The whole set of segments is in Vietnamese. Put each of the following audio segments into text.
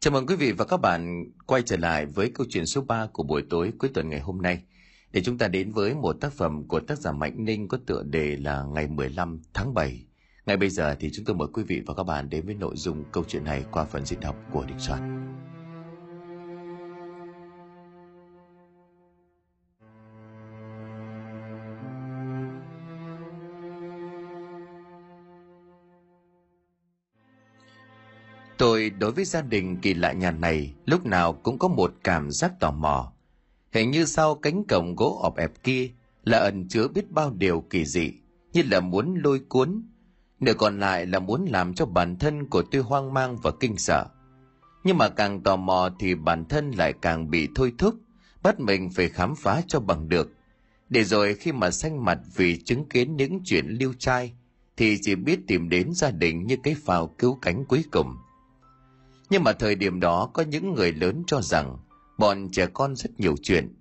Chào mừng quý vị và các bạn quay trở lại với câu chuyện số 3 của buổi tối cuối tuần ngày hôm nay. Để chúng ta đến với một tác phẩm của tác giả Mạnh Ninh có tựa đề là ngày 15 tháng 7. Ngay bây giờ thì chúng tôi mời quý vị và các bạn đến với nội dung câu chuyện này qua phần diễn đọc của Đình Soạn. Tôi đối với gia đình kỳ lạ nhà này lúc nào cũng có một cảm giác tò mò. Hình như sau cánh cổng gỗ ọp ẹp kia là ẩn chứa biết bao điều kỳ dị, như là muốn lôi cuốn. Nửa còn lại là muốn làm cho bản thân của tôi hoang mang và kinh sợ. Nhưng mà càng tò mò thì bản thân lại càng bị thôi thúc, bắt mình phải khám phá cho bằng được. Để rồi khi mà xanh mặt vì chứng kiến những chuyện lưu trai, thì chỉ biết tìm đến gia đình như cái phao cứu cánh cuối cùng – nhưng mà thời điểm đó có những người lớn cho rằng bọn trẻ con rất nhiều chuyện,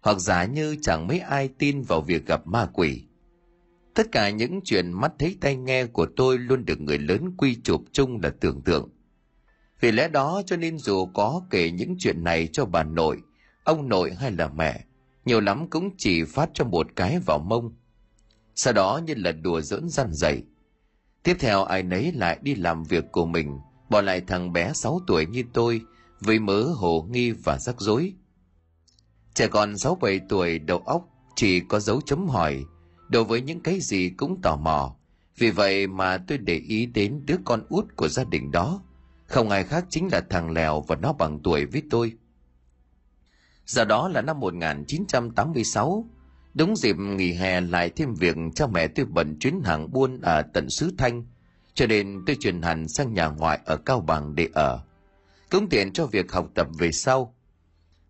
hoặc giả như chẳng mấy ai tin vào việc gặp ma quỷ. Tất cả những chuyện mắt thấy tay nghe của tôi luôn được người lớn quy chụp chung là tưởng tượng. Vì lẽ đó cho nên dù có kể những chuyện này cho bà nội, ông nội hay là mẹ, nhiều lắm cũng chỉ phát cho một cái vào mông. Sau đó như là đùa giỡn răn dậy. Tiếp theo ai nấy lại đi làm việc của mình – bỏ lại thằng bé 6 tuổi như tôi với mớ hồ nghi và rắc rối. Trẻ con 6-7 tuổi đầu óc chỉ có dấu chấm hỏi, đối với những cái gì cũng tò mò. Vì vậy mà tôi để ý đến đứa con út của gia đình đó. Không ai khác chính là thằng Lèo và nó bằng tuổi với tôi. Giờ đó là năm 1986, đúng dịp nghỉ hè lại thêm việc cha mẹ tôi bận chuyến hàng buôn ở tận xứ Thanh cho nên tôi chuyển hẳn sang nhà ngoại ở Cao Bằng để ở. Cũng tiện cho việc học tập về sau.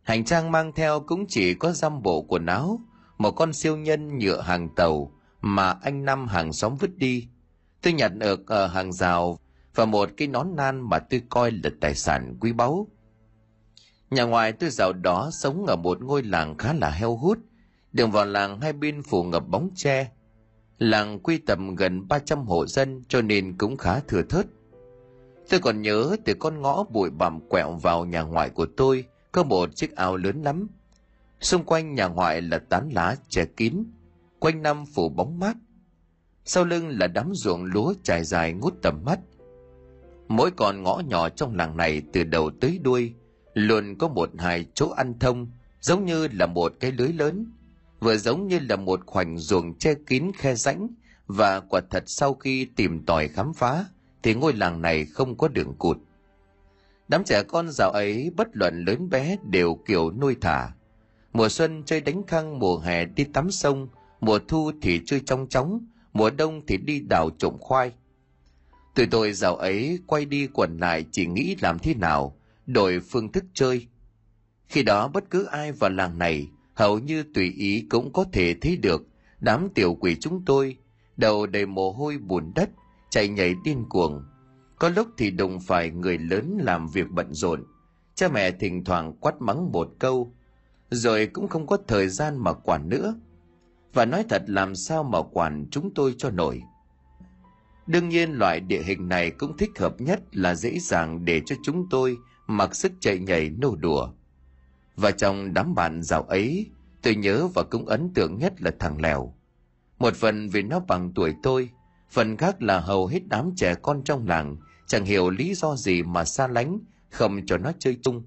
Hành trang mang theo cũng chỉ có dăm bộ quần áo, một con siêu nhân nhựa hàng tàu mà anh Năm hàng xóm vứt đi. Tôi nhặt được ở hàng rào và một cái nón nan mà tôi coi là tài sản quý báu. Nhà ngoài tôi giàu đó sống ở một ngôi làng khá là heo hút, đường vào làng hai bên phủ ngập bóng tre, Làng quy tầm gần 300 hộ dân cho nên cũng khá thừa thớt. Tôi còn nhớ từ con ngõ bụi bặm quẹo vào nhà ngoại của tôi có một chiếc áo lớn lắm. Xung quanh nhà ngoại là tán lá che kín, quanh năm phủ bóng mát. Sau lưng là đám ruộng lúa trải dài ngút tầm mắt. Mỗi con ngõ nhỏ trong làng này từ đầu tới đuôi luôn có một hai chỗ ăn thông giống như là một cái lưới lớn vừa giống như là một khoảnh ruộng che kín khe rãnh và quả thật sau khi tìm tòi khám phá thì ngôi làng này không có đường cụt. Đám trẻ con dạo ấy bất luận lớn bé đều kiểu nuôi thả. Mùa xuân chơi đánh khăng, mùa hè đi tắm sông, mùa thu thì chơi trong chóng, mùa đông thì đi đào trộm khoai. Tụi tôi dạo ấy quay đi quẩn lại chỉ nghĩ làm thế nào, đổi phương thức chơi. Khi đó bất cứ ai vào làng này hầu như tùy ý cũng có thể thấy được. Đám tiểu quỷ chúng tôi đầu đầy mồ hôi bùn đất, chạy nhảy điên cuồng. Có lúc thì đụng phải người lớn làm việc bận rộn. Cha mẹ thỉnh thoảng quát mắng một câu, rồi cũng không có thời gian mà quản nữa. Và nói thật làm sao mà quản chúng tôi cho nổi. Đương nhiên loại địa hình này cũng thích hợp nhất là dễ dàng để cho chúng tôi mặc sức chạy nhảy nô đùa và trong đám bạn dạo ấy, tôi nhớ và cũng ấn tượng nhất là thằng Lèo. Một phần vì nó bằng tuổi tôi, phần khác là hầu hết đám trẻ con trong làng chẳng hiểu lý do gì mà xa lánh, không cho nó chơi chung.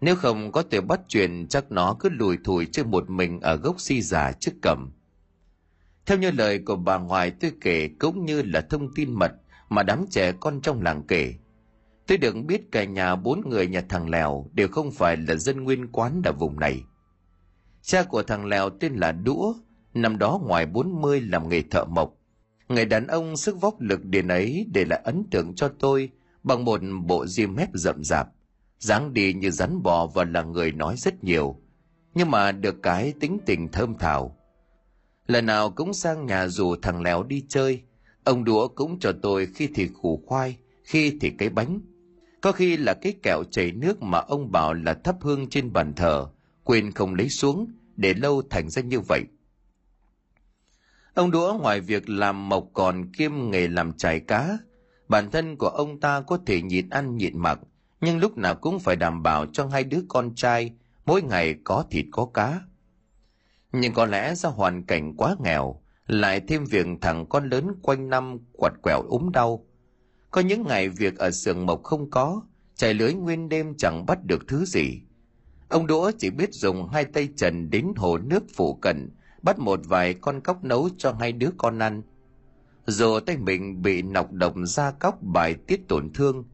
Nếu không có thể bắt chuyện chắc nó cứ lùi thủi chơi một mình ở gốc si già trước cầm. Theo như lời của bà ngoại tôi kể cũng như là thông tin mật mà đám trẻ con trong làng kể, Tôi được biết cả nhà bốn người nhà thằng Lèo đều không phải là dân nguyên quán ở vùng này. Cha của thằng Lèo tên là Đũa, năm đó ngoài 40 làm nghề thợ mộc. Người đàn ông sức vóc lực điền ấy để lại ấn tượng cho tôi bằng một bộ diêm mép rậm rạp, dáng đi như rắn bò và là người nói rất nhiều, nhưng mà được cái tính tình thơm thảo. Lần nào cũng sang nhà dù thằng Lèo đi chơi, ông Đũa cũng cho tôi khi thì củ khoai, khi thì cái bánh, có khi là cái kẹo chảy nước mà ông bảo là thắp hương trên bàn thờ, quên không lấy xuống, để lâu thành ra như vậy. Ông Đũa ngoài việc làm mộc còn kiêm nghề làm chài cá, bản thân của ông ta có thể nhịn ăn nhịn mặc, nhưng lúc nào cũng phải đảm bảo cho hai đứa con trai mỗi ngày có thịt có cá. Nhưng có lẽ do hoàn cảnh quá nghèo, lại thêm việc thằng con lớn quanh năm quạt quẹo ốm đau. Có những ngày việc ở sườn mộc không có, chạy lưới nguyên đêm chẳng bắt được thứ gì. Ông Đũa chỉ biết dùng hai tay trần đến hồ nước phụ cận, bắt một vài con cóc nấu cho hai đứa con ăn. Dù tay mình bị nọc độc da cóc bài tiết tổn thương,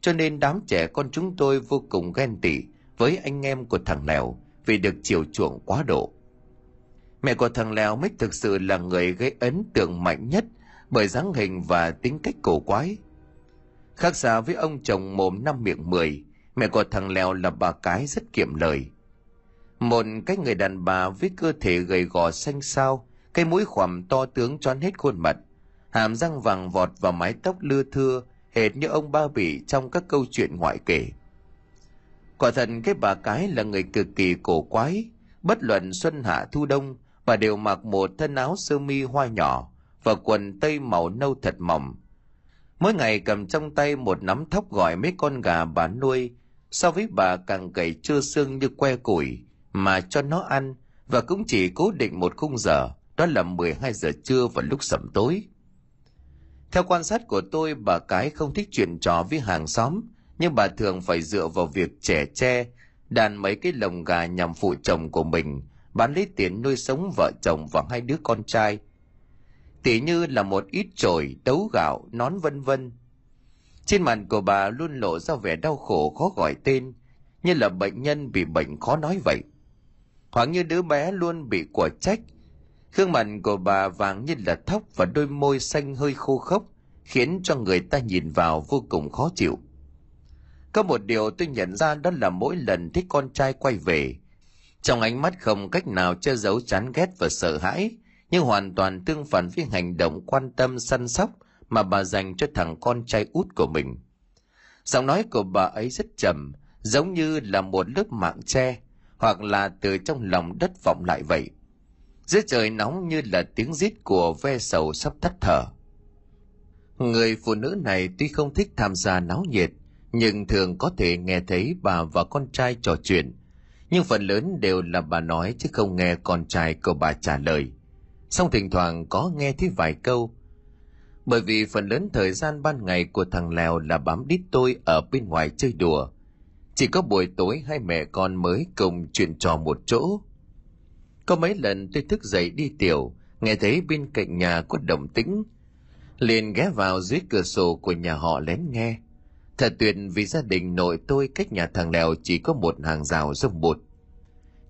cho nên đám trẻ con chúng tôi vô cùng ghen tị với anh em của thằng Lèo vì được chiều chuộng quá độ. Mẹ của thằng Lèo mới thực sự là người gây ấn tượng mạnh nhất bởi dáng hình và tính cách cổ quái. Khác xa với ông chồng mồm năm miệng mười, mẹ của thằng Lèo là bà cái rất kiệm lời. Một cái người đàn bà với cơ thể gầy gò xanh xao, cái mũi khoằm to tướng choán hết khuôn mặt, hàm răng vàng vọt và mái tóc lưa thưa, hệt như ông ba bỉ trong các câu chuyện ngoại kể. Quả thật cái bà cái là người cực kỳ cổ quái, bất luận xuân hạ thu đông, bà đều mặc một thân áo sơ mi hoa nhỏ và quần tây màu nâu thật mỏng. Mỗi ngày cầm trong tay một nắm thóc gọi mấy con gà bà nuôi, so với bà càng gầy chưa xương như que củi, mà cho nó ăn, và cũng chỉ cố định một khung giờ, đó là 12 giờ trưa và lúc sẩm tối. Theo quan sát của tôi, bà cái không thích chuyện trò với hàng xóm, nhưng bà thường phải dựa vào việc trẻ tre, đàn mấy cái lồng gà nhằm phụ chồng của mình, bán lấy tiền nuôi sống vợ chồng và hai đứa con trai tỉ như là một ít chổi, tấu gạo, nón vân vân. Trên mặt của bà luôn lộ ra vẻ đau khổ khó gọi tên, như là bệnh nhân bị bệnh khó nói vậy. Hoặc như đứa bé luôn bị quả trách, Gương mặt của bà vàng như là thóc và đôi môi xanh hơi khô khốc, khiến cho người ta nhìn vào vô cùng khó chịu. Có một điều tôi nhận ra đó là mỗi lần thích con trai quay về, trong ánh mắt không cách nào che giấu chán ghét và sợ hãi, nhưng hoàn toàn tương phản với hành động quan tâm săn sóc mà bà dành cho thằng con trai út của mình. Giọng nói của bà ấy rất trầm, giống như là một lớp mạng tre, hoặc là từ trong lòng đất vọng lại vậy. Dưới trời nóng như là tiếng rít của ve sầu sắp tắt thở. Người phụ nữ này tuy không thích tham gia náo nhiệt nhưng thường có thể nghe thấy bà và con trai trò chuyện. Nhưng phần lớn đều là bà nói chứ không nghe con trai của bà trả lời song thỉnh thoảng có nghe thấy vài câu. Bởi vì phần lớn thời gian ban ngày của thằng lèo là bám đít tôi ở bên ngoài chơi đùa. Chỉ có buổi tối hai mẹ con mới cùng chuyện trò một chỗ. Có mấy lần tôi thức dậy đi tiểu, nghe thấy bên cạnh nhà có động tĩnh. liền ghé vào dưới cửa sổ của nhà họ lén nghe. Thật tuyệt vì gia đình nội tôi cách nhà thằng Lèo chỉ có một hàng rào rông bột,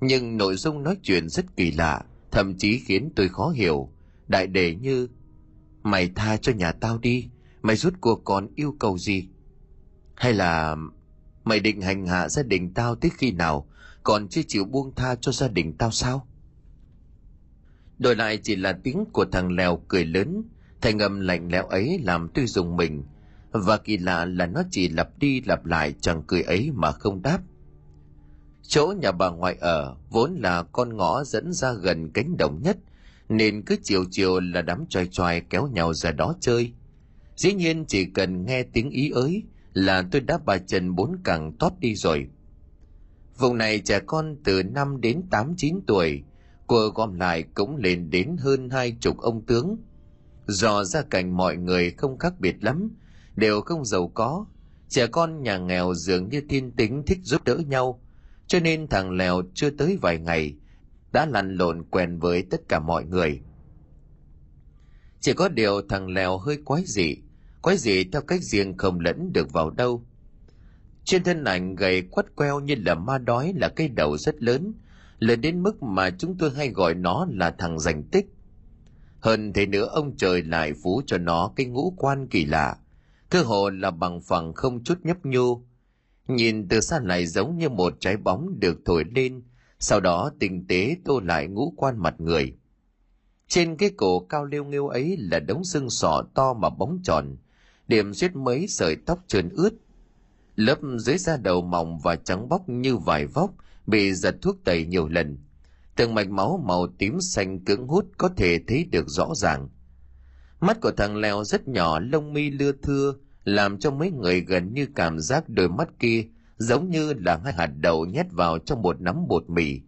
Nhưng nội dung nói chuyện rất kỳ lạ, thậm chí khiến tôi khó hiểu. Đại đề như, mày tha cho nhà tao đi, mày rút cuộc còn yêu cầu gì? Hay là mày định hành hạ gia đình tao tới khi nào, còn chưa chịu buông tha cho gia đình tao sao? đổi lại chỉ là tiếng của thằng lèo cười lớn thành âm lạnh lẽo ấy làm tôi dùng mình và kỳ lạ là nó chỉ lặp đi lặp lại chẳng cười ấy mà không đáp chỗ nhà bà ngoại ở vốn là con ngõ dẫn ra gần cánh đồng nhất nên cứ chiều chiều là đám choài choài kéo nhau ra đó chơi. Dĩ nhiên chỉ cần nghe tiếng ý ới là tôi đã bà chân bốn cẳng tót đi rồi. Vùng này trẻ con từ năm đến tám chín tuổi của gom lại cũng lên đến hơn hai chục ông tướng. Do gia cảnh mọi người không khác biệt lắm, đều không giàu có, trẻ con nhà nghèo dường như thiên tính thích giúp đỡ nhau, cho nên thằng Lèo chưa tới vài ngày, đã lăn lộn quen với tất cả mọi người. Chỉ có điều thằng Lèo hơi quái dị, quái dị theo cách riêng không lẫn được vào đâu. Trên thân ảnh gầy quắt queo như là ma đói là cây đầu rất lớn, lớn đến mức mà chúng tôi hay gọi nó là thằng giành tích. Hơn thế nữa ông trời lại phú cho nó cái ngũ quan kỳ lạ, cơ hồ là bằng phẳng không chút nhấp nhô. Nhìn từ xa lại giống như một trái bóng được thổi lên, sau đó tinh tế tô lại ngũ quan mặt người. Trên cái cổ cao liêu nghêu ấy là đống xương sọ to mà bóng tròn, điểm xuyết mấy sợi tóc trơn ướt. Lớp dưới da đầu mỏng và trắng bóc như vải vóc bị giật thuốc tẩy nhiều lần. Từng mạch máu màu tím xanh cứng hút có thể thấy được rõ ràng. Mắt của thằng Leo rất nhỏ, lông mi lưa thưa, làm cho mấy người gần như cảm giác đôi mắt kia giống như là hai hạt đậu nhét vào trong một nắm bột mì.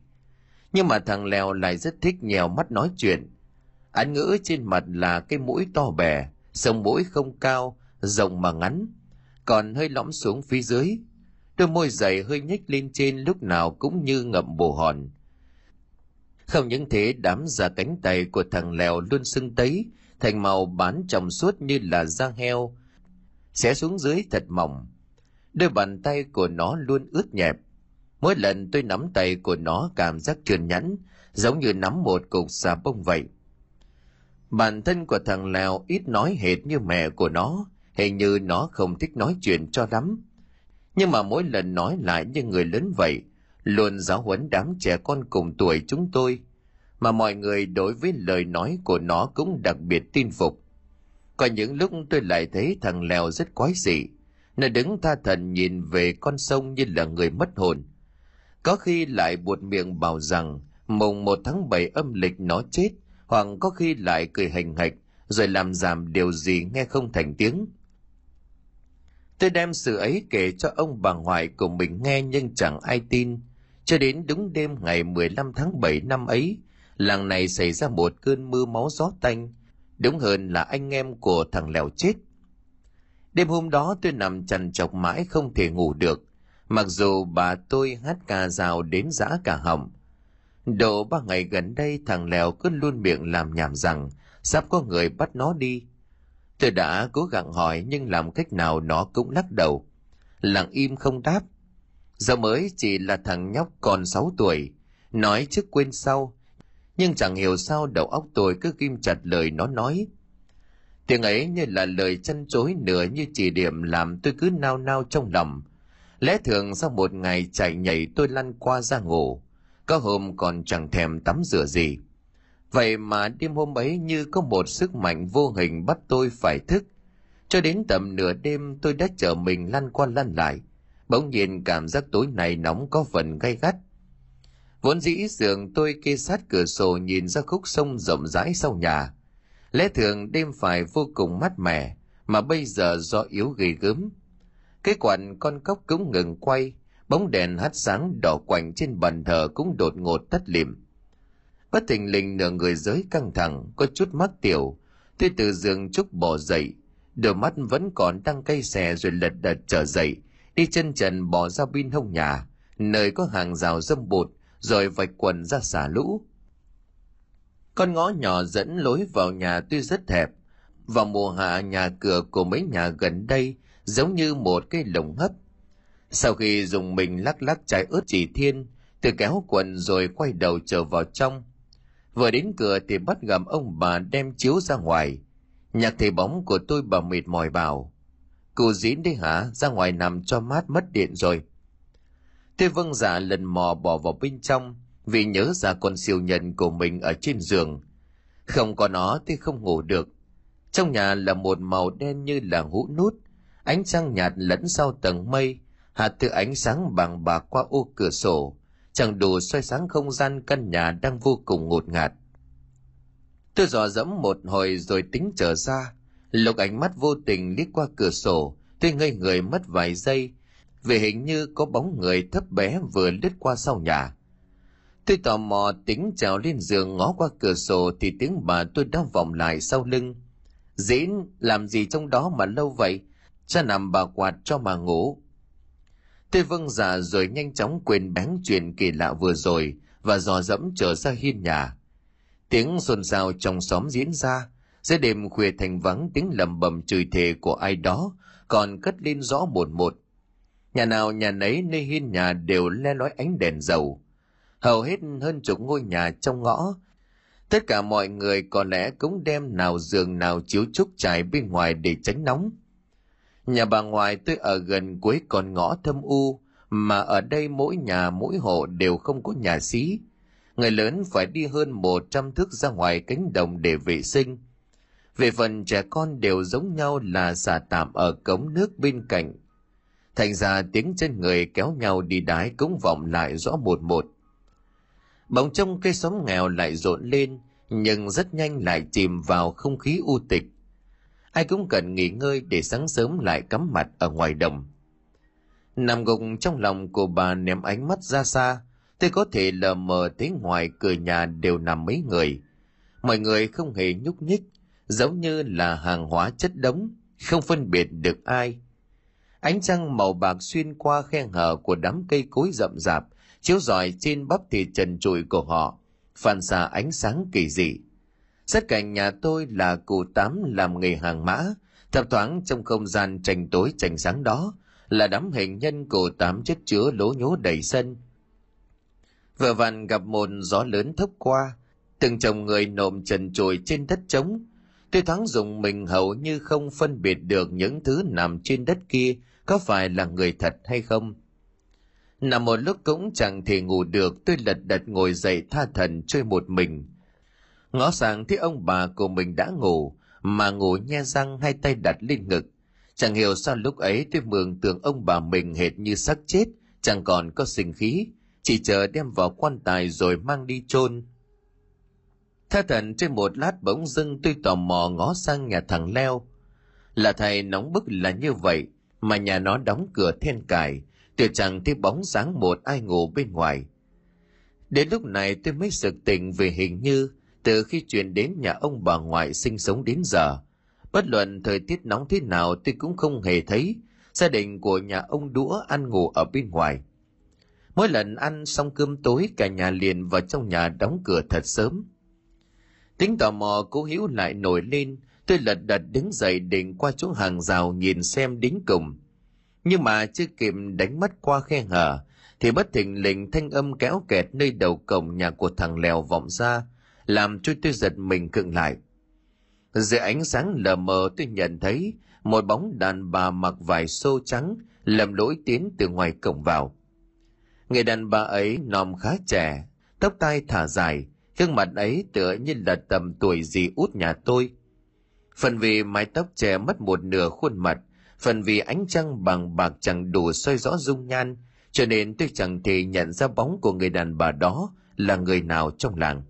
Nhưng mà thằng Lèo lại rất thích nhèo mắt nói chuyện. Án ngữ trên mặt là cái mũi to bè, sống mũi không cao, rộng mà ngắn, còn hơi lõm xuống phía dưới. Đôi môi dày hơi nhếch lên trên lúc nào cũng như ngậm bồ hòn. Không những thế đám da cánh tay của thằng Lèo luôn sưng tấy, thành màu bán trong suốt như là da heo, xé xuống dưới thật mỏng. Đôi bàn tay của nó luôn ướt nhẹp. Mỗi lần tôi nắm tay của nó cảm giác trơn nhẵn, giống như nắm một cục xà bông vậy. Bản thân của thằng Lèo ít nói hệt như mẹ của nó, hình như nó không thích nói chuyện cho lắm. Nhưng mà mỗi lần nói lại như người lớn vậy, luôn giáo huấn đám trẻ con cùng tuổi chúng tôi, mà mọi người đối với lời nói của nó cũng đặc biệt tin phục. Có những lúc tôi lại thấy thằng Lèo rất quái dị, nó đứng tha thần nhìn về con sông như là người mất hồn. Có khi lại buột miệng bảo rằng mùng một tháng bảy âm lịch nó chết, hoặc có khi lại cười hành hạch, rồi làm giảm điều gì nghe không thành tiếng. Tôi đem sự ấy kể cho ông bà ngoại của mình nghe nhưng chẳng ai tin. Cho đến đúng đêm ngày 15 tháng 7 năm ấy, làng này xảy ra một cơn mưa máu gió tanh. Đúng hơn là anh em của thằng Lèo chết. Đêm hôm đó tôi nằm chằn chọc mãi không thể ngủ được. Mặc dù bà tôi hát ca rào đến giã cả họng. Độ ba ngày gần đây thằng Lèo cứ luôn miệng làm nhảm rằng sắp có người bắt nó đi. Tôi đã cố gắng hỏi nhưng làm cách nào nó cũng lắc đầu. Lặng im không đáp. Giờ mới chỉ là thằng nhóc còn 6 tuổi, nói trước quên sau. Nhưng chẳng hiểu sao đầu óc tôi cứ kim chặt lời nó nói. Tiếng ấy như là lời chân chối nửa như chỉ điểm làm tôi cứ nao nao trong lòng. Lẽ thường sau một ngày chạy nhảy tôi lăn qua ra ngủ. Có hôm còn chẳng thèm tắm rửa gì. Vậy mà đêm hôm ấy như có một sức mạnh vô hình bắt tôi phải thức. Cho đến tầm nửa đêm tôi đã chở mình lăn qua lăn lại. Bỗng nhiên cảm giác tối này nóng có phần gay gắt. Vốn dĩ giường tôi kê sát cửa sổ nhìn ra khúc sông rộng rãi sau nhà. Lẽ thường đêm phải vô cùng mát mẻ, mà bây giờ do yếu gầy gớm. Cái quạt con cốc cũng ngừng quay, bóng đèn hắt sáng đỏ quạnh trên bàn thờ cũng đột ngột tắt lịm bất thình lình nửa người giới căng thẳng có chút mắc tiểu tôi từ giường trúc bỏ dậy đôi mắt vẫn còn đang cay xè rồi lật đật trở dậy đi chân trần bỏ ra bên hông nhà nơi có hàng rào dâm bột rồi vạch quần ra xả lũ con ngõ nhỏ dẫn lối vào nhà tuy rất hẹp, vào mùa hạ nhà cửa của mấy nhà gần đây giống như một cái lồng hấp sau khi dùng mình lắc lắc trái ớt chỉ thiên, tôi kéo quần rồi quay đầu trở vào trong Vừa đến cửa thì bắt gặp ông bà đem chiếu ra ngoài. Nhạc thầy bóng của tôi bà mệt mỏi bảo. Cô dín đi hả? Ra ngoài nằm cho mát mất điện rồi. Tôi vâng dạ lần mò bỏ vào bên trong vì nhớ ra con siêu nhân của mình ở trên giường. Không có nó thì không ngủ được. Trong nhà là một màu đen như là hũ nút, ánh trăng nhạt lẫn sau tầng mây, hạt từ ánh sáng bằng bạc qua ô cửa sổ, chẳng đủ soi sáng không gian căn nhà đang vô cùng ngột ngạt. Tôi dò dẫm một hồi rồi tính trở ra, lục ánh mắt vô tình liếc qua cửa sổ, tôi ngây người mất vài giây, vì hình như có bóng người thấp bé vừa lướt qua sau nhà. Tôi tò mò tính trèo lên giường ngó qua cửa sổ thì tiếng bà tôi đã vọng lại sau lưng. Dĩ làm gì trong đó mà lâu vậy? Cha nằm bà quạt cho mà ngủ. Tôi vâng dạ rồi nhanh chóng quên bén chuyện kỳ lạ vừa rồi và dò dẫm trở ra hiên nhà. Tiếng xôn xao trong xóm diễn ra, giữa đêm khuya thành vắng tiếng lầm bầm chửi thề của ai đó còn cất lên rõ một một. Nhà nào nhà nấy nơi hiên nhà đều le lói ánh đèn dầu. Hầu hết hơn chục ngôi nhà trong ngõ. Tất cả mọi người có lẽ cũng đem nào giường nào chiếu trúc trải bên ngoài để tránh nóng. Nhà bà ngoại tôi ở gần cuối con ngõ thâm u, mà ở đây mỗi nhà mỗi hộ đều không có nhà xí. Người lớn phải đi hơn một trăm thước ra ngoài cánh đồng để vệ sinh. Về phần trẻ con đều giống nhau là xả tạm ở cống nước bên cạnh. Thành ra tiếng chân người kéo nhau đi đái cũng vọng lại rõ một một. bóng trong cây xóm nghèo lại rộn lên, nhưng rất nhanh lại chìm vào không khí u tịch ai cũng cần nghỉ ngơi để sáng sớm lại cắm mặt ở ngoài đồng. Nằm gục trong lòng của bà ném ánh mắt ra xa, tôi có thể lờ mờ thấy ngoài cửa nhà đều nằm mấy người. Mọi người không hề nhúc nhích, giống như là hàng hóa chất đống, không phân biệt được ai. Ánh trăng màu bạc xuyên qua khe hở của đám cây cối rậm rạp, chiếu rọi trên bắp thịt trần trụi của họ, phản xạ ánh sáng kỳ dị. Sát cạnh nhà tôi là cụ tám làm nghề hàng mã, thập thoáng trong không gian tranh tối tranh sáng đó là đám hình nhân cụ tám chất chứa lố nhố đầy sân. Vừa vặn gặp một gió lớn thốc qua, từng chồng người nộm trần trụi trên đất trống. Tôi thoáng dùng mình hầu như không phân biệt được những thứ nằm trên đất kia có phải là người thật hay không. Nằm một lúc cũng chẳng thể ngủ được, tôi lật đật ngồi dậy tha thần chơi một mình. Ngó sang thấy ông bà của mình đã ngủ, mà ngủ nhe răng hai tay đặt lên ngực. Chẳng hiểu sao lúc ấy tôi mường tưởng ông bà mình hệt như xác chết, chẳng còn có sinh khí, chỉ chờ đem vào quan tài rồi mang đi chôn. Tha thần trên một lát bỗng dưng tôi tò mò ngó sang nhà thằng Leo. Là thầy nóng bức là như vậy, mà nhà nó đóng cửa then cài, tuyệt chẳng thấy bóng dáng một ai ngủ bên ngoài. Đến lúc này tôi mới sực tỉnh về hình như từ khi chuyển đến nhà ông bà ngoại sinh sống đến giờ. Bất luận thời tiết nóng thế nào tôi cũng không hề thấy gia đình của nhà ông đũa ăn ngủ ở bên ngoài. Mỗi lần ăn xong cơm tối cả nhà liền vào trong nhà đóng cửa thật sớm. Tính tò mò cố hữu lại nổi lên, tôi lật đật đứng dậy định qua chỗ hàng rào nhìn xem đến cùng. Nhưng mà chưa kịp đánh mắt qua khe hở, thì bất thình lình thanh âm kéo kẹt nơi đầu cổng nhà của thằng Lèo vọng ra, làm cho tôi giật mình cựng lại. Dưới ánh sáng lờ mờ tôi nhận thấy một bóng đàn bà mặc vải xô trắng lầm lỗi tiến từ ngoài cổng vào. Người đàn bà ấy nòm khá trẻ, tóc tai thả dài, gương mặt ấy tựa như là tầm tuổi gì út nhà tôi. Phần vì mái tóc che mất một nửa khuôn mặt, phần vì ánh trăng bằng bạc chẳng đủ soi rõ dung nhan, cho nên tôi chẳng thể nhận ra bóng của người đàn bà đó là người nào trong làng.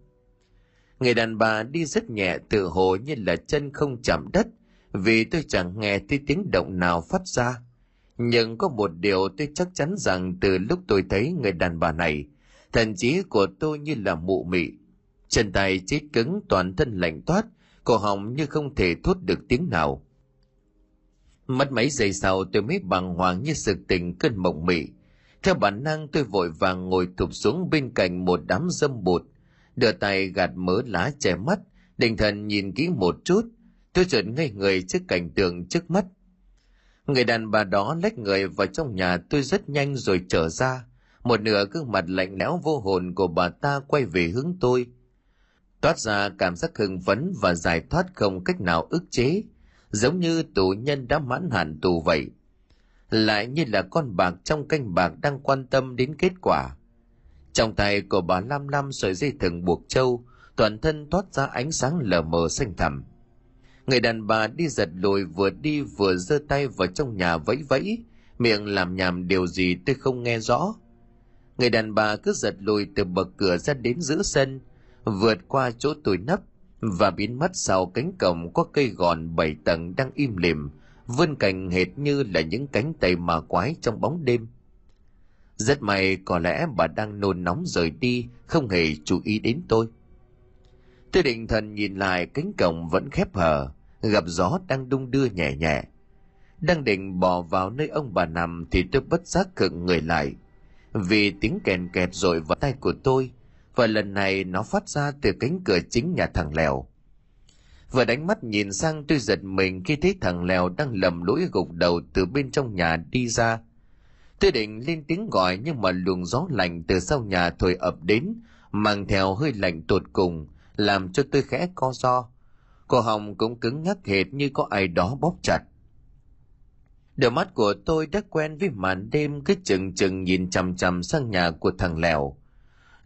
Người đàn bà đi rất nhẹ tự hồ như là chân không chạm đất, vì tôi chẳng nghe thấy tiếng động nào phát ra. Nhưng có một điều tôi chắc chắn rằng từ lúc tôi thấy người đàn bà này, thần trí của tôi như là mụ mị. Chân tay chết cứng toàn thân lạnh toát, cổ họng như không thể thốt được tiếng nào. Mất mấy giây sau tôi mới bàng hoàng như sực tỉnh cơn mộng mị. Theo bản năng tôi vội vàng ngồi thụp xuống bên cạnh một đám dâm bụt, đưa tay gạt mớ lá che mắt, định thần nhìn kỹ một chút, tôi chợt ngây người trước cảnh tượng trước mắt. Người đàn bà đó lách người vào trong nhà tôi rất nhanh rồi trở ra, một nửa gương mặt lạnh lẽo vô hồn của bà ta quay về hướng tôi. Toát ra cảm giác hưng phấn và giải thoát không cách nào ức chế, giống như tù nhân đã mãn hạn tù vậy. Lại như là con bạc trong canh bạc đang quan tâm đến kết quả. Trong tay của bà Lam Lam sợi dây thừng buộc trâu, toàn thân toát ra ánh sáng lờ mờ xanh thẳm. Người đàn bà đi giật lùi vừa đi vừa giơ tay vào trong nhà vẫy vẫy, miệng làm nhảm điều gì tôi không nghe rõ. Người đàn bà cứ giật lùi từ bậc cửa ra đến giữa sân, vượt qua chỗ tôi nấp và biến mất sau cánh cổng có cây gòn bảy tầng đang im lìm, vươn cành hệt như là những cánh tay mà quái trong bóng đêm. Rất may có lẽ bà đang nôn nóng rời đi, không hề chú ý đến tôi. Tôi định thần nhìn lại cánh cổng vẫn khép hờ, gặp gió đang đung đưa nhẹ nhẹ. Đang định bỏ vào nơi ông bà nằm thì tôi bất giác khựng người lại. Vì tiếng kèn kẹt rồi vào tay của tôi, và lần này nó phát ra từ cánh cửa chính nhà thằng Lèo. Vừa đánh mắt nhìn sang tôi giật mình khi thấy thằng Lèo đang lầm lũi gục đầu từ bên trong nhà đi ra. Tôi định lên tiếng gọi nhưng mà luồng gió lạnh từ sau nhà thổi ập đến, mang theo hơi lạnh tột cùng, làm cho tôi khẽ co do. Cổ họng cũng cứng ngắc hệt như có ai đó bóp chặt. Đôi mắt của tôi đã quen với màn đêm cứ chừng chừng nhìn chằm chằm sang nhà của thằng Lèo.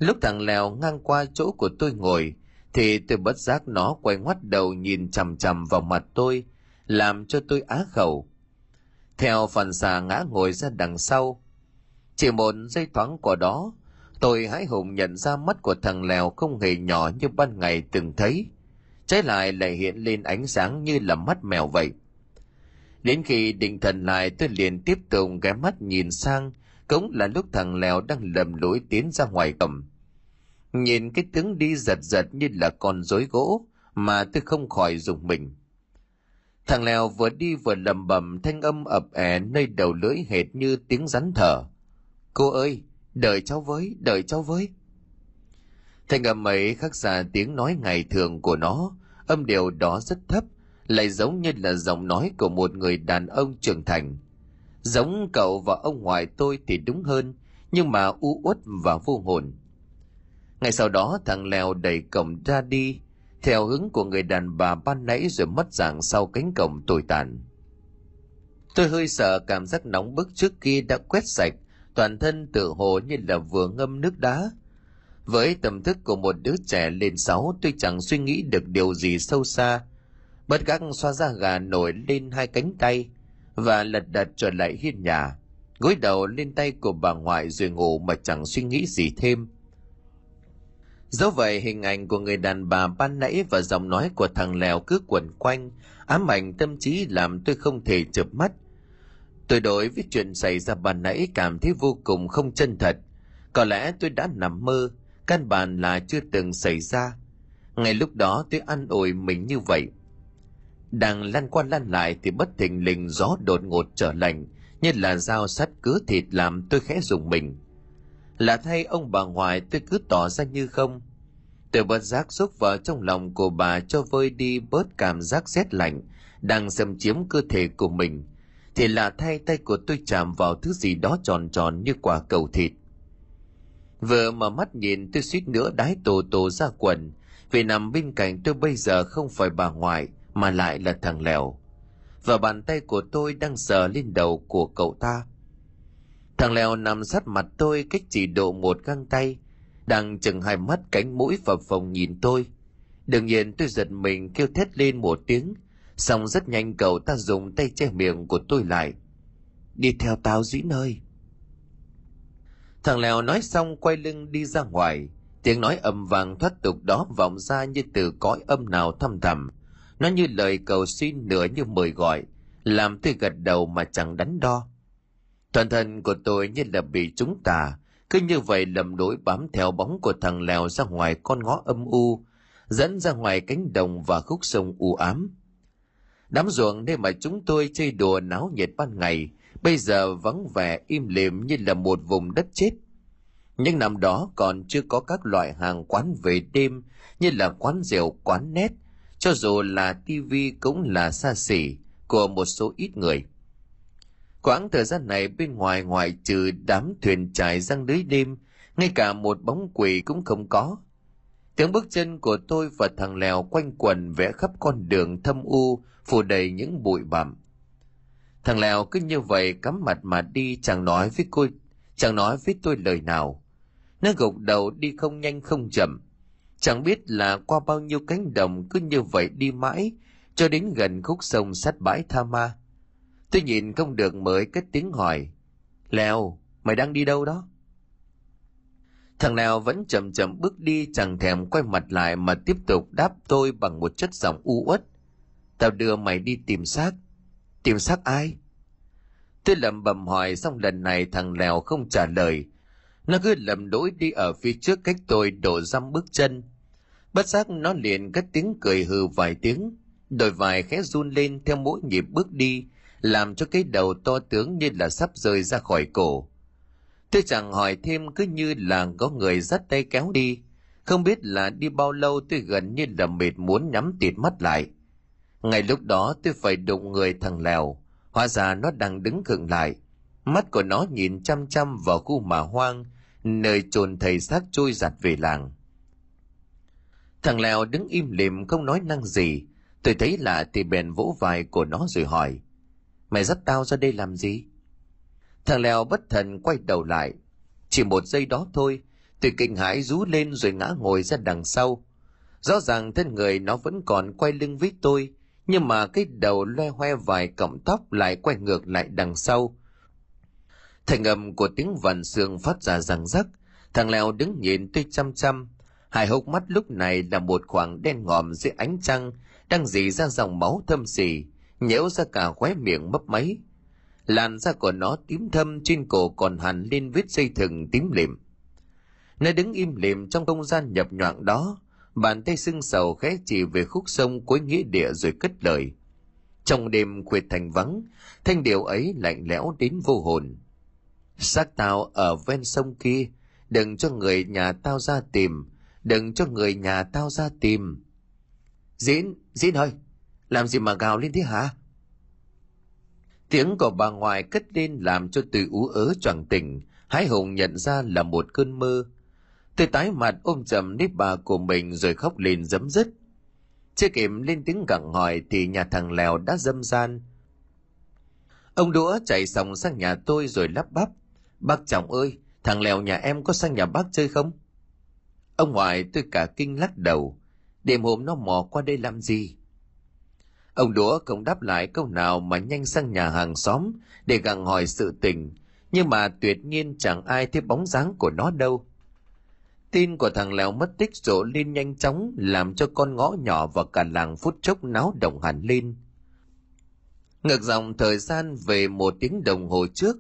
Lúc thằng Lèo ngang qua chỗ của tôi ngồi, thì tôi bất giác nó quay ngoắt đầu nhìn chằm chằm vào mặt tôi, làm cho tôi á khẩu. Theo phần xà ngã ngồi ra đằng sau. Chỉ một giây thoáng của đó, tôi hãi hùng nhận ra mắt của thằng Lèo không hề nhỏ như ban ngày từng thấy. Trái lại lại hiện lên ánh sáng như là mắt mèo vậy. Đến khi định thần lại tôi liền tiếp tục ghé mắt nhìn sang, cũng là lúc thằng Lèo đang lầm lũi tiến ra ngoài cổng. Nhìn cái tướng đi giật giật như là con rối gỗ mà tôi không khỏi dùng mình. Thằng Lèo vừa đi vừa lầm bầm thanh âm ập ẻ nơi đầu lưỡi hệt như tiếng rắn thở. Cô ơi, đợi cháu với, đợi cháu với. Thanh âm ấy khác xa tiếng nói ngày thường của nó, âm điệu đó rất thấp, lại giống như là giọng nói của một người đàn ông trưởng thành. Giống cậu và ông ngoại tôi thì đúng hơn, nhưng mà u uất và vô hồn. Ngay sau đó thằng Lèo đẩy cổng ra đi, theo hướng của người đàn bà ban nãy rồi mất dạng sau cánh cổng tồi tàn. Tôi hơi sợ cảm giác nóng bức trước kia đã quét sạch, toàn thân tự hồ như là vừa ngâm nước đá. Với tầm thức của một đứa trẻ lên sáu tôi chẳng suy nghĩ được điều gì sâu xa. Bất giác xoa ra gà nổi lên hai cánh tay và lật đật trở lại hiên nhà, gối đầu lên tay của bà ngoại rồi ngủ mà chẳng suy nghĩ gì thêm. Dẫu vậy hình ảnh của người đàn bà ban nãy và giọng nói của thằng Lèo cứ quẩn quanh, ám ảnh tâm trí làm tôi không thể chợp mắt. Tôi đối với chuyện xảy ra ban nãy cảm thấy vô cùng không chân thật. Có lẽ tôi đã nằm mơ, căn bản là chưa từng xảy ra. Ngay lúc đó tôi ăn ủi mình như vậy. Đang lăn qua lăn lại thì bất thình lình gió đột ngột trở lạnh, như là dao sắt cứa thịt làm tôi khẽ dùng mình là thay ông bà ngoại tôi cứ tỏ ra như không. Tôi bất giác xúc vào trong lòng của bà cho vơi đi bớt cảm giác rét lạnh đang xâm chiếm cơ thể của mình. Thì là thay tay của tôi chạm vào thứ gì đó tròn tròn như quả cầu thịt. Vừa mở mắt nhìn, tôi suýt nữa đái tổ tổ ra quần. Vì nằm bên cạnh tôi bây giờ không phải bà ngoại, mà lại là thằng lèo. Và bàn tay của tôi đang sờ lên đầu của cậu ta. Thằng Lèo nằm sát mặt tôi cách chỉ độ một găng tay, đang chừng hai mắt cánh mũi vào phòng nhìn tôi. Đương nhiên tôi giật mình kêu thét lên một tiếng, xong rất nhanh cậu ta dùng tay che miệng của tôi lại. Đi theo tao dĩ nơi. Thằng Lèo nói xong quay lưng đi ra ngoài, tiếng nói ầm vàng thoát tục đó vọng ra như từ cõi âm nào thăm thầm. Nó như lời cầu xin nửa như mời gọi, làm tôi gật đầu mà chẳng đắn đo. Toàn thân của tôi như là bị chúng tà, cứ như vậy lầm đối bám theo bóng của thằng lèo ra ngoài con ngõ âm u, dẫn ra ngoài cánh đồng và khúc sông u ám. Đám ruộng nơi mà chúng tôi chơi đùa náo nhiệt ban ngày, bây giờ vắng vẻ im lìm như là một vùng đất chết. Nhưng năm đó còn chưa có các loại hàng quán về đêm như là quán rượu, quán nét, cho dù là tivi cũng là xa xỉ của một số ít người. Quãng thời gian này bên ngoài ngoài trừ đám thuyền trải răng lưới đêm, ngay cả một bóng quỷ cũng không có. Tiếng bước chân của tôi và thằng Lèo quanh quần vẽ khắp con đường thâm u, phủ đầy những bụi bặm. Thằng Lèo cứ như vậy cắm mặt mà đi chẳng nói với cô, chẳng nói với tôi lời nào. Nó gục đầu đi không nhanh không chậm. Chẳng biết là qua bao nhiêu cánh đồng cứ như vậy đi mãi, cho đến gần khúc sông sát bãi Tha Ma. Tôi nhìn không được mới cất tiếng hỏi. Lèo, mày đang đi đâu đó? Thằng nào vẫn chậm chậm bước đi chẳng thèm quay mặt lại mà tiếp tục đáp tôi bằng một chất giọng u uất. Tao đưa mày đi tìm xác. Tìm xác ai? Tôi lẩm bẩm hỏi xong lần này thằng Lèo không trả lời. Nó cứ lầm đối đi ở phía trước cách tôi đổ dăm bước chân. Bất giác nó liền cất tiếng cười hừ vài tiếng. Đôi vài khẽ run lên theo mỗi nhịp bước đi làm cho cái đầu to tướng như là sắp rơi ra khỏi cổ. Tôi chẳng hỏi thêm cứ như là có người dắt tay kéo đi. Không biết là đi bao lâu tôi gần như là mệt muốn nhắm tịt mắt lại. Ngay lúc đó tôi phải đụng người thằng Lèo. Hóa ra nó đang đứng khựng lại. Mắt của nó nhìn chăm chăm vào khu mà hoang, nơi trồn thầy xác trôi giặt về làng. Thằng Lèo đứng im lìm không nói năng gì. Tôi thấy lạ thì bèn vỗ vai của nó rồi hỏi. Mày dắt tao ra đây làm gì? Thằng Lèo bất thần quay đầu lại. Chỉ một giây đó thôi, tôi kinh hãi rú lên rồi ngã ngồi ra đằng sau. Rõ ràng thân người nó vẫn còn quay lưng với tôi, nhưng mà cái đầu loe hoe vài cọng tóc lại quay ngược lại đằng sau. Thành âm của tiếng vằn xương phát ra răng rắc, thằng Lèo đứng nhìn tôi chăm chăm. Hai hốc mắt lúc này là một khoảng đen ngòm dưới ánh trăng, đang dì ra dòng máu thâm xỉ, nhễu ra cả khóe miệng mấp máy. Làn da của nó tím thâm, trên cổ còn hẳn lên vết dây thừng tím lịm. Nó đứng im lìm trong không gian nhập nhoạng đó, bàn tay sưng sầu khẽ chỉ về khúc sông cuối nghĩa địa rồi cất lời. Trong đêm khuya thành vắng, thanh điệu ấy lạnh lẽo đến vô hồn. Xác tao ở ven sông kia, đừng cho người nhà tao ra tìm, đừng cho người nhà tao ra tìm. Diễn diễn ơi! Làm gì mà gào lên thế hả? Tiếng của bà ngoại cất lên làm cho từ ú ớ choàng tỉnh. Hái hùng nhận ra là một cơn mơ. Tôi tái mặt ôm chầm nếp bà của mình rồi khóc lên dấm dứt. Chưa kịp lên tiếng gặng hỏi thì nhà thằng lèo đã dâm gian. Ông đũa chạy xong sang nhà tôi rồi lắp bắp. Bác chồng ơi, thằng lèo nhà em có sang nhà bác chơi không? Ông ngoại tôi cả kinh lắc đầu. Đêm hôm nó mò qua đây làm gì? Ông đũa không đáp lại câu nào mà nhanh sang nhà hàng xóm để gặng hỏi sự tình nhưng mà tuyệt nhiên chẳng ai thấy bóng dáng của nó đâu Tin của thằng Lèo mất tích rộ lên nhanh chóng làm cho con ngõ nhỏ và cả làng phút chốc náo động hẳn lên. Ngược dòng thời gian về một tiếng đồng hồ trước,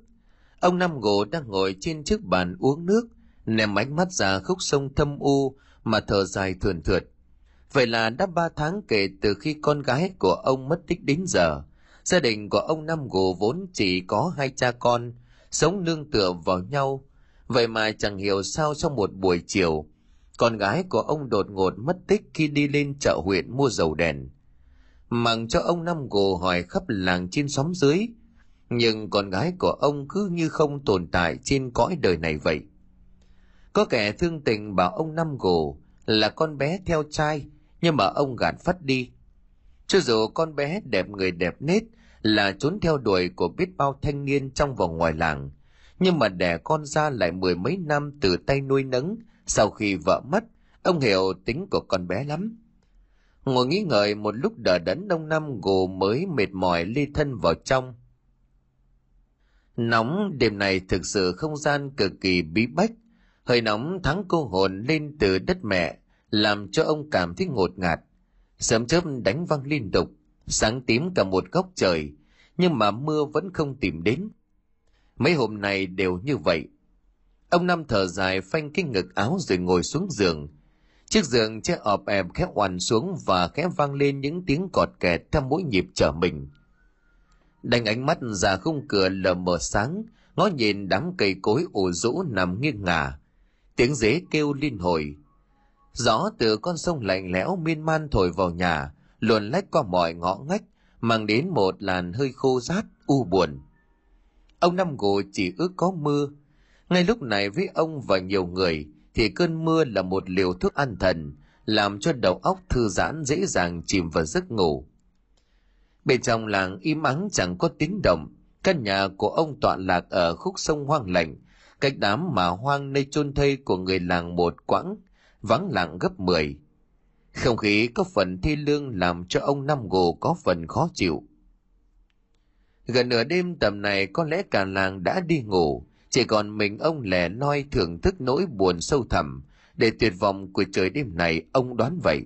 ông Năm Gỗ đang ngồi trên chiếc bàn uống nước, ném ánh mắt ra khúc sông thâm u mà thở dài thườn thượt. Vậy là đã ba tháng kể từ khi con gái của ông mất tích đến giờ. Gia đình của ông Năm Gù vốn chỉ có hai cha con, sống nương tựa vào nhau, Vậy mà chẳng hiểu sao trong một buổi chiều, con gái của ông đột ngột mất tích khi đi lên chợ huyện mua dầu đèn. Mặng cho ông Năm Gồ hỏi khắp làng trên xóm dưới, nhưng con gái của ông cứ như không tồn tại trên cõi đời này vậy. Có kẻ thương tình bảo ông Năm Gồ là con bé theo trai, nhưng mà ông gạt phát đi. Cho dù con bé đẹp người đẹp nết là trốn theo đuổi của biết bao thanh niên trong và ngoài làng, nhưng mà đẻ con ra lại mười mấy năm từ tay nuôi nấng sau khi vợ mất ông hiểu tính của con bé lắm. Ngồi nghĩ ngợi một lúc đợi đẫn đông năm gồ mới mệt mỏi ly thân vào trong. Nóng đêm này thực sự không gian cực kỳ bí bách hơi nóng thắng cô hồn lên từ đất mẹ làm cho ông cảm thấy ngột ngạt sớm chớp đánh văng liên tục sáng tím cả một góc trời nhưng mà mưa vẫn không tìm đến Mấy hôm nay đều như vậy. Ông Năm thở dài phanh cái ngực áo rồi ngồi xuống giường. Chiếc giường che ọp ẹp khẽ oằn xuống và khẽ vang lên những tiếng cọt kẹt theo mỗi nhịp trở mình. Đành ánh mắt ra khung cửa lờ mờ sáng, ngó nhìn đám cây cối ủ rũ nằm nghiêng ngả. Tiếng dế kêu liên hồi. Gió từ con sông lạnh lẽo miên man thổi vào nhà, luồn lách qua mọi ngõ ngách, mang đến một làn hơi khô rát, u buồn. Ông Năm Gồ chỉ ước có mưa. Ngay lúc này với ông và nhiều người thì cơn mưa là một liều thuốc an thần, làm cho đầu óc thư giãn dễ dàng chìm vào giấc ngủ. Bên trong làng im ắng chẳng có tiếng động, căn nhà của ông tọa lạc ở khúc sông hoang lạnh, cách đám mà hoang nơi chôn thây của người làng một quãng, vắng lặng gấp mười. Không khí có phần thi lương làm cho ông Năm Gồ có phần khó chịu. Gần nửa đêm tầm này có lẽ cả làng đã đi ngủ, chỉ còn mình ông lẻ loi thưởng thức nỗi buồn sâu thẳm, để tuyệt vọng của trời đêm này ông đoán vậy.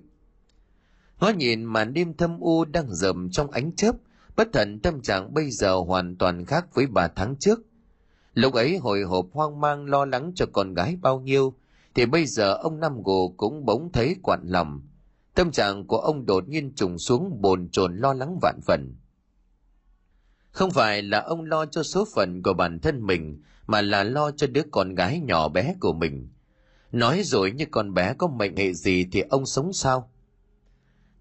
Ngó nhìn màn đêm thâm u đang rầm trong ánh chớp, bất thần tâm trạng bây giờ hoàn toàn khác với ba tháng trước. Lúc ấy hồi hộp hoang mang lo lắng cho con gái bao nhiêu, thì bây giờ ông Năm Gồ cũng bỗng thấy quặn lòng. Tâm trạng của ông đột nhiên trùng xuống bồn chồn lo lắng vạn phần. Không phải là ông lo cho số phận của bản thân mình, mà là lo cho đứa con gái nhỏ bé của mình. Nói rồi như con bé có mệnh hệ gì thì ông sống sao?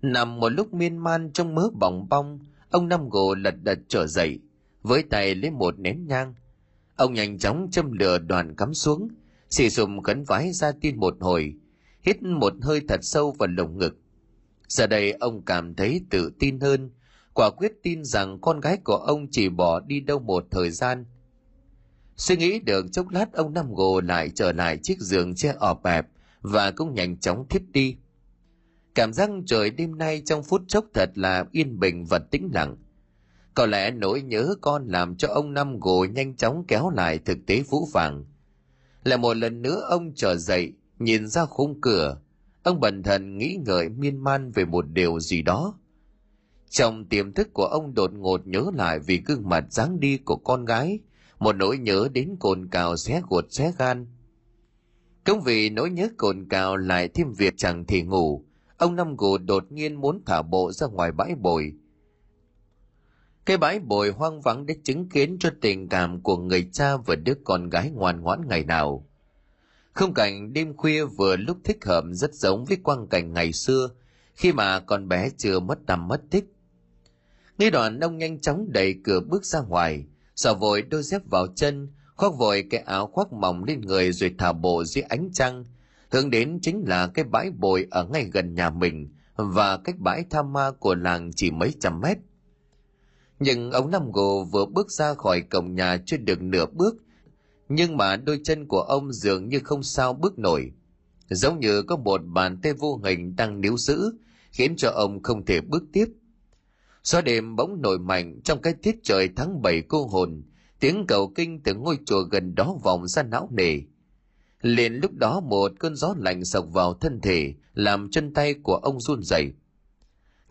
Nằm một lúc miên man trong mớ bỏng bong, ông Năm Gồ lật đật trở dậy, với tay lấy một nén nhang. Ông nhanh chóng châm lửa đoàn cắm xuống, xì sùm gấn vái ra tin một hồi, hít một hơi thật sâu vào lồng ngực. Giờ đây ông cảm thấy tự tin hơn, quả quyết tin rằng con gái của ông chỉ bỏ đi đâu một thời gian. Suy nghĩ được chốc lát ông nằm Gồ lại trở lại chiếc giường che ọp ẹp và cũng nhanh chóng thiếp đi. Cảm giác trời đêm nay trong phút chốc thật là yên bình và tĩnh lặng. Có lẽ nỗi nhớ con làm cho ông Năm Gồ nhanh chóng kéo lại thực tế vũ vàng. Lại một lần nữa ông trở dậy, nhìn ra khung cửa. Ông bần thần nghĩ ngợi miên man về một điều gì đó Trong tiềm thức của ông đột ngột nhớ lại vì gương mặt dáng đi của con gái, một nỗi nhớ đến cồn cào xé ruột xé gan. Cũng vì nỗi nhớ cồn cào lại thêm việc chẳng thì ngủ, ông Năm Gù đột nhiên muốn thả bộ ra ngoài bãi bồi. Cái bãi bồi hoang vắng để chứng kiến cho tình cảm của người cha và đứa con gái ngoan ngoãn ngày nào. Không cảnh đêm khuya vừa lúc thích hợp rất giống với quang cảnh ngày xưa, khi mà con bé chưa mất tầm mất tích. Nghe đoạn ông nhanh chóng đẩy cửa bước ra ngoài, xỏ vội đôi dép vào chân, khoác vội cái áo khoác mỏng lên người rồi thả bộ dưới ánh trăng, hướng đến chính là cái bãi bồi ở ngay gần nhà mình và cách bãi tham ma của làng chỉ mấy trăm mét. Nhưng ông Năm Gồ vừa bước ra khỏi cổng nhà chưa được nửa bước, nhưng mà đôi chân của ông dường như không sao bước nổi. Giống như có một bàn tay vô hình đang níu giữ, khiến cho ông không thể bước tiếp. Gió đêm bỗng nổi mạnh trong cái tiết trời tháng bảy cô hồn, tiếng cầu kinh từ ngôi chùa gần đó vọng ra não nề. Liền lúc đó một cơn gió lạnh sộc vào thân thể, làm chân tay của ông run rẩy.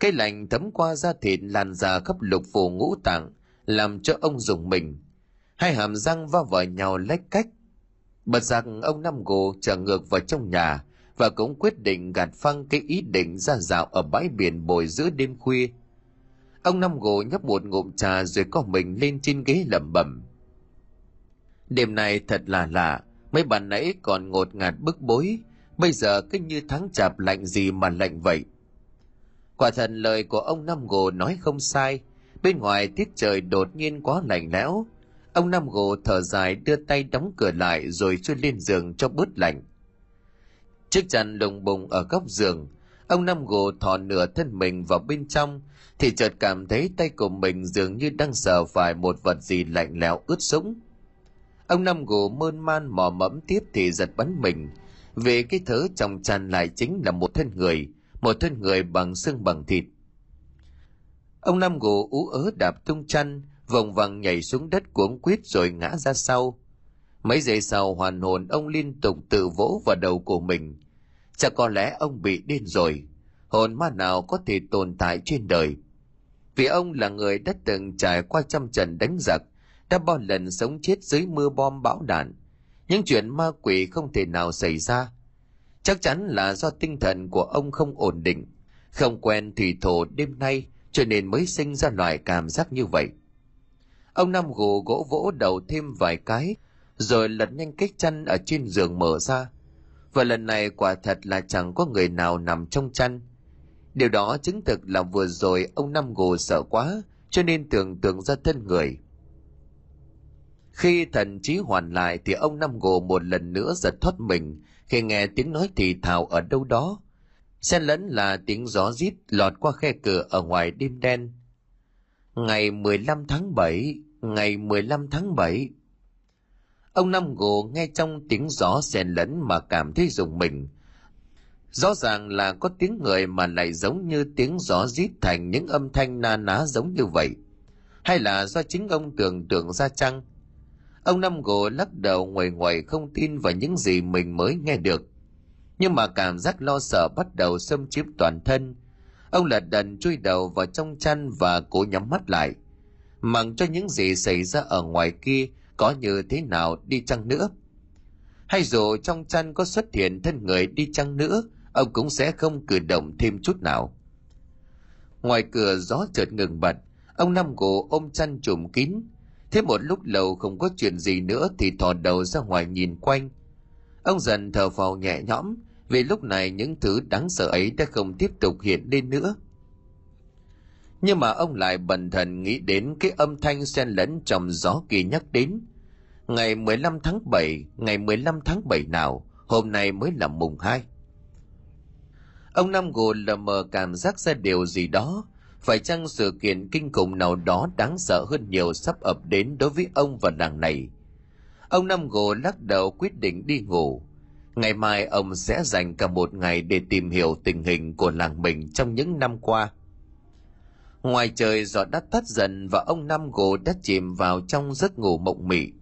Cái lạnh thấm qua da thịt lan ra khắp lục phủ ngũ tạng, làm cho ông dùng mình. Hai hàm răng va vào nhau lách cách. Bật rằng ông Năm Gồ trở ngược vào trong nhà và cũng quyết định gạt phăng cái ý định ra dạo ở bãi biển bồi giữa đêm khuya. Ông Năm Gồ nhấp một ngụm trà rồi co mình lên trên ghế lẩm bẩm. Đêm này thật là lạ, mấy bạn nãy còn ngột ngạt bức bối, bây giờ cứ như tháng chạp lạnh gì mà lạnh vậy. Quả thật lời của ông Năm Gồ nói không sai, bên ngoài tiết trời đột nhiên quá lạnh lẽo. Ông Năm Gồ thở dài đưa tay đóng cửa lại rồi chui lên giường cho bớt lạnh. Chiếc chăn lùng bùng ở góc giường, ông Năm Gồ thò nửa thân mình vào bên trong, thì chợt cảm thấy tay của mình dường như đang sờ phải một vật gì lạnh lẽo ướt sũng. Ông Năm Gồ mơn man mò mẫm tiếp thì giật bắn mình, vì cái thứ trong chăn lại chính là một thân người, một thân người bằng xương bằng thịt. Ông Năm gù ú ớ đạp tung chăn, vòng vàng nhảy xuống đất cuống quýt rồi ngã ra sau. Mấy giây sau hoàn hồn ông liên tục tự vỗ vào đầu của mình. Chắc có lẽ ông bị điên rồi. Hồn ma nào có thể tồn tại trên đời. Vì ông là người đã từng trải qua trăm trận đánh giặc, đã bao lần sống chết dưới mưa bom bão đạn. Những chuyện ma quỷ không thể nào xảy ra. Chắc chắn là do tinh thần của ông không ổn định, không quen thủy thổ đêm nay cho nên mới sinh ra loại cảm giác như vậy. Ông Năm gù gỗ vỗ đầu thêm vài cái, rồi lật nhanh cái chăn ở trên giường mở ra. Và lần này quả thật là chẳng có người nào nằm trong chăn. Điều đó chứng thực là vừa rồi ông Năm gù sợ quá, cho nên tưởng tượng ra thân người. Khi thần trí hoàn lại thì ông Năm gù một lần nữa giật thoát mình khi nghe tiếng nói thì thào ở đâu đó. Xen lẫn là tiếng gió rít lọt qua khe cửa ở ngoài đêm đen. Ngày 15 tháng 7, ngày 15 tháng 7. Ông Năm Gồ nghe trong tiếng gió xen lẫn mà cảm thấy rùng mình. Rõ ràng là có tiếng người mà lại giống như tiếng gió rít thành những âm thanh na ná giống như vậy. Hay là do chính ông tưởng tượng ra chăng? Ông Năm Gồ lắc đầu ngoài ngoài không tin vào những gì mình mới nghe được. Nhưng mà cảm giác lo sợ bắt đầu xâm chiếm toàn thân. Ông lật đần chui đầu vào trong chăn và cố nhắm mắt lại – mặc cho những gì xảy ra ở ngoài kia có như thế nào đi chăng nữa. Hay dù trong chăn có xuất hiện thân người đi chăng nữa, ông cũng sẽ không cử động thêm chút nào. Ngoài cửa gió chợt ngừng bật, ông Năm Gỗ ôm chăn trùm kín. Thế một lúc lâu không có chuyện gì nữa thì thò đầu ra ngoài nhìn quanh. Ông dần thở phào nhẹ nhõm, vì lúc này những thứ đáng sợ ấy đã không tiếp tục hiện lên nữa nhưng mà ông lại bần thần nghĩ đến cái âm thanh xen lẫn trong gió kỳ nhắc đến. Ngày 15 tháng 7, ngày 15 tháng 7 nào, hôm nay mới là mùng 2. Ông Năm Gồ lờ mờ cảm giác ra điều gì đó, phải chăng sự kiện kinh khủng nào đó đáng sợ hơn nhiều sắp ập đến đối với ông và làng này. Ông Năm Gồ lắc đầu quyết định đi ngủ. Ngày mai ông sẽ dành cả một ngày để tìm hiểu tình hình của làng mình trong những năm qua – Ngoài trời gió đã tắt dần và ông Năm Gồ đã chìm vào trong giấc ngủ mộng mị.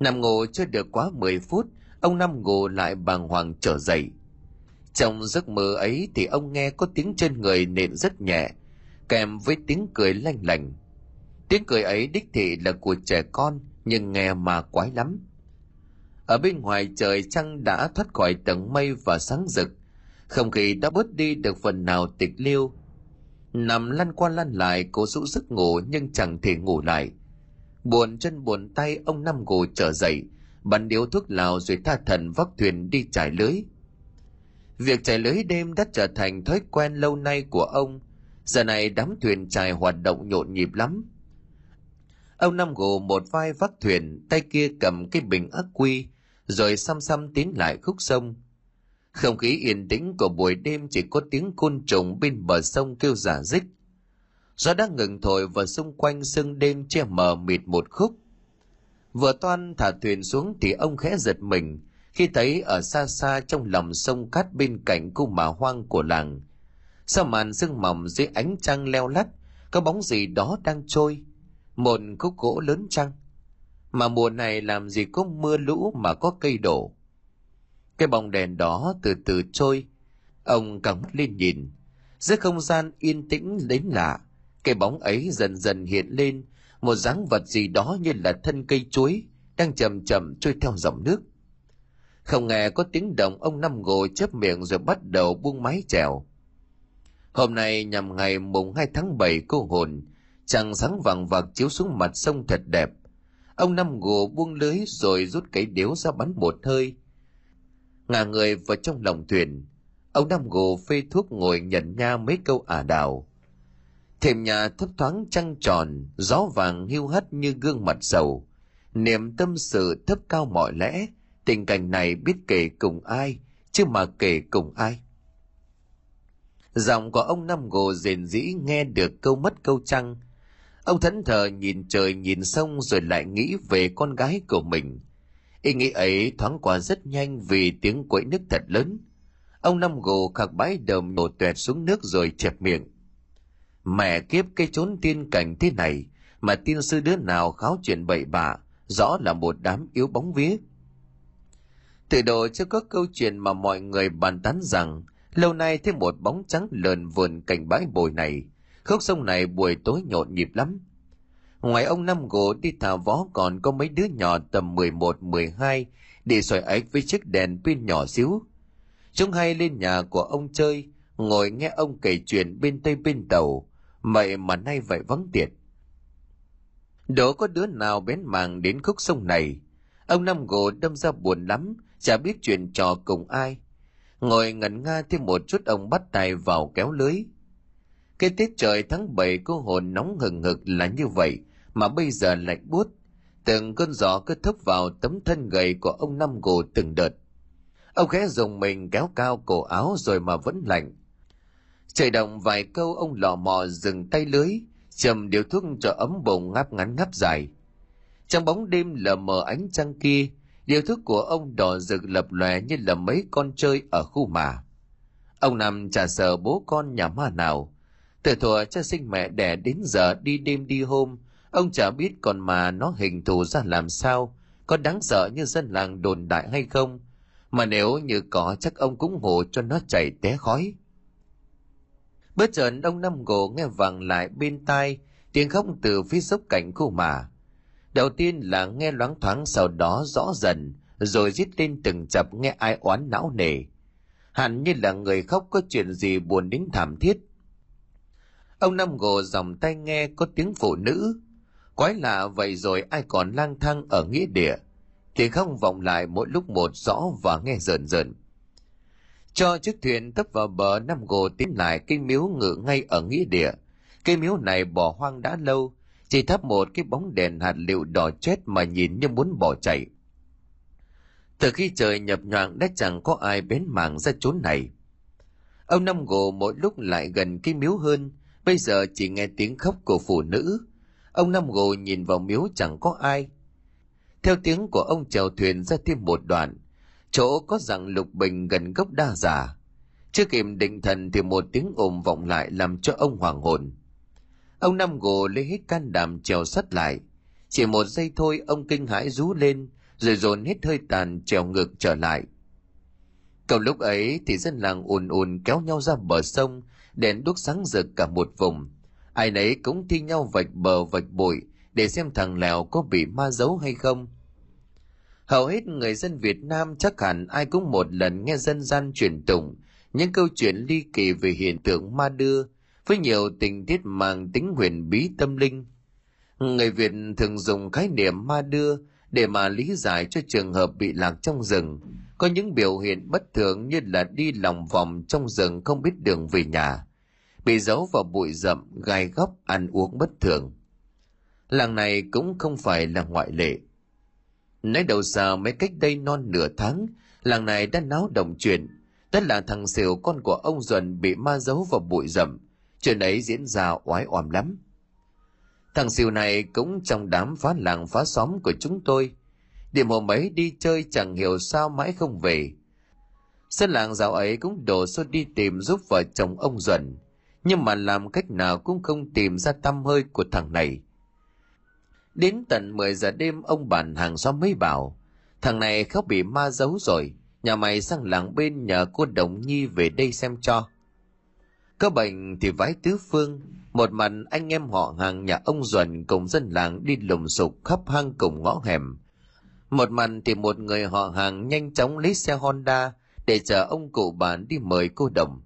Nằm ngủ chưa được quá 10 phút, ông Năm Gồ lại bàng hoàng trở dậy. Trong giấc mơ ấy thì ông nghe có tiếng chân người nện rất nhẹ, kèm với tiếng cười lanh lành tiếng cười ấy đích thị là của trẻ con, nhưng nghe mà quái lắm. Ở bên ngoài trời trăng đã thoát khỏi tầng mây và sáng rực. Không khí đã bớt đi được phần nào tịch liêu. Nằm lăn qua lăn lại, cố rũ giấc ngủ nhưng chẳng thể ngủ lại. Buồn chân buồn tay, ông năm gù trở dậy, bắn điếu thuốc lào rồi tha thần vác thuyền đi trải lưới. Việc trải lưới đêm đã trở thành thói quen lâu nay của ông giờ này đám thuyền trài hoạt động nhộn nhịp lắm. Ông năm gù một vai vác thuyền, tay kia cầm cái bình ắc quy, rồi xăm xăm tiến lại khúc sông. Không khí yên tĩnh của buổi đêm chỉ có tiếng côn trùng bên bờ sông kêu giả dích. Gió đã ngừng thổi và xung quanh sương đêm che mờ mịt một khúc. Vừa toan thả thuyền xuống thì ông khẽ giật mình, khi thấy ở xa xa trong lòng sông cát bên cạnh khu mả hoang của làng sau màn sương mỏng dưới ánh trăng leo lắt có bóng gì đó đang trôi? Một khúc gỗ lớn trăng. Mà mùa này làm gì có mưa lũ mà có cây đổ. Cái bóng đèn đó từ từ trôi. Ông căng mắt lên nhìn. Giữa không gian yên tĩnh đến lạ, cái bóng ấy dần dần hiện lên. Một dáng vật gì đó như là thân cây chuối, đang chậm chậm trôi theo dòng nước. Không nghe có tiếng động, ông năm ngồi chớp miệng rồi bắt đầu buông mái chèo hôm nay nhằm ngày mùng 2 tháng 7 cô hồn, trăng sáng vàng vạc chiếu xuống mặt sông thật đẹp. Ông năm gồ buông lưới rồi rút cái điếu ra bắn một hơi. Ngả người vào trong lòng thuyền, ông năm gồ phê thuốc ngồi nhận nha mấy câu ả đào. Thềm nhà thấp thoáng trăng tròn, gió vàng hiu hắt như gương mặt sầu. Niềm tâm sự thấp cao mọi lẽ, tình cảnh này biết kể cùng ai, chứ mà kể cùng ai giọng của ông năm gồ rền rĩ nghe được câu mất câu trăng ông thẫn thờ nhìn trời nhìn sông rồi lại nghĩ về con gái của mình. Ý nghĩ ấy thoáng qua rất nhanh vì tiếng quẫy nước thật lớn. Ông năm gồ khạc bãi đờm nổ tuẹt xuống nước rồi chẹp miệng. Mẹ kiếp cái chốn tiên cảnh thế này, mà tiên sư đứa nào kháo chuyện bậy bạ, rõ là một đám yếu bóng vía. Từ đồ chưa có câu chuyện mà mọi người bàn tán rằng lâu nay thêm một bóng trắng lờn vườn cành bãi bồi này. Khúc sông này buổi tối nhộn nhịp lắm. Ngoài ông năm gỗ đi thả vó còn có mấy đứa nhỏ tầm 11, 12 đi xoài ếch với chiếc đèn pin nhỏ xíu. Chúng hay lên nhà của ông chơi ngồi nghe ông kể chuyện bên tây bên tàu. Vậy mà nay vậy vắng tiệt. Đố có đứa nào bén màng đến khúc sông này? Ông năm gỗ đâm ra buồn lắm chả biết chuyện trò cùng ai ngồi ngẩn nga thêm một chút ông bắt tay vào kéo lưới. Cái tiết trời tháng 7 cô hồn nóng hừng hực là như vậy, mà bây giờ lạnh buốt. Từng cơn gió cứ thấp vào tấm thân gầy của ông năm gồ từng đợt. Ông khẽ dùng mình kéo cao cổ áo rồi mà vẫn lạnh. Trời động vài câu, ông lò mò dừng tay lưới, chầm điều thuốc cho ấm bụng ngáp ngắn ngáp dài. Trong bóng đêm lờ mờ ánh trăng kia điều thức của ông đỏ rực lập lòe như là mấy con chơi ở khu mà. Ông nằm chả sợ bố con nhà ma nào. Từ thuở cha sinh mẹ đẻ đến giờ đi đêm đi hôm, ông chả biết còn mà nó hình thù ra làm sao, có đáng sợ như dân làng đồn đại hay không? Mà nếu như có, chắc ông cũng hộ cho nó chảy té khói. Bất chợt ông năm Gỗ nghe vàng lại bên tai, tiếng khóc từ phía dốc cảnh khu mà đầu tiên là nghe loáng thoáng sau đó rõ dần, rồi rít lên từng chập nghe ai oán não nề. Hẳn như là người khóc có chuyện gì buồn đến thảm thiết. Ông năm gồ dòng tay nghe có tiếng phụ nữ. Quái lạ vậy rồi ai còn lang thang ở nghĩa địa. Thì không vọng lại mỗi lúc một rõ và nghe rợn rợn. Cho chiếc thuyền tấp vào bờ năm gồ tiến lại cây miếu ngự ngay ở nghĩa địa. Cây miếu này bỏ hoang đã lâu chỉ thắp một cái bóng đèn hạt liệu đỏ chết mà nhìn như muốn bỏ chạy. Từ khi trời nhập nhoạng đã chẳng có ai bén mảng ra chốn này. Ông năm gồ mỗi lúc lại gần cái miếu hơn, bây giờ chỉ nghe tiếng khóc của phụ nữ. Ông năm gồ nhìn vào miếu chẳng có ai. Theo tiếng của ông chèo thuyền ra thêm một đoạn, chỗ có rằng lục bình gần gốc đa giả chưa kịp định thần thì một tiếng ồn vọng lại làm cho ông hoàng hồn ông năm gồ lấy hết can đảm trèo sắt lại. Chỉ một giây thôi, ông kinh hãi rú lên, rồi dồn hết hơi tàn trèo ngược trở lại. Cầu lúc ấy thì dân làng ùn ùn kéo nhau ra bờ sông, đèn đuốc sáng rực cả một vùng. Ai nấy cũng thi nhau vạch bờ vạch bụi để xem thằng lèo có bị ma giấu hay không. Hầu hết người dân việt nam chắc hẳn ai cũng một lần nghe dân gian truyền tụng những câu chuyện ly kỳ về hiện tượng ma đưa với nhiều tình tiết mang tính huyền bí tâm linh. Người việt thường dùng khái niệm ma đưa để mà lý giải cho trường hợp bị lạc trong rừng. Có những biểu hiện bất thường như là đi lòng vòng trong rừng không biết đường về nhà, bị giấu vào bụi rậm, gai góc, ăn uống bất thường. Làng này cũng không phải là ngoại lệ. Nói đầu xa mấy cách đây non nửa tháng, làng này đã náo động chuyện. Tất là thằng xỉu con của ông duẩn bị ma giấu vào bụi rậm chuyện ấy diễn ra oái oăm lắm. Thằng Siêu này cũng trong đám phá làng phá xóm của chúng tôi. Điểm hôm ấy đi chơi chẳng hiểu sao mãi không về. Dân làng dạo ấy cũng đổ xô đi tìm giúp vợ chồng ông duẩn, nhưng mà làm cách nào cũng không tìm ra tâm hơi của thằng này. Đến tận 10 giờ đêm, ông bản hàng xóm mới bảo, thằng này khóc bị ma giấu rồi, nhà mày sang làng bên nhờ cô đồng nhi về đây xem cho có bệnh thì vái tứ phương. Một mặt, anh em họ hàng nhà ông duẩn cùng dân làng đi lùng sục khắp hang cùng ngõ hẻm. Một mặt thì một người họ hàng nhanh chóng lấy xe honda để chờ ông cụ bà đi mời cô đồng.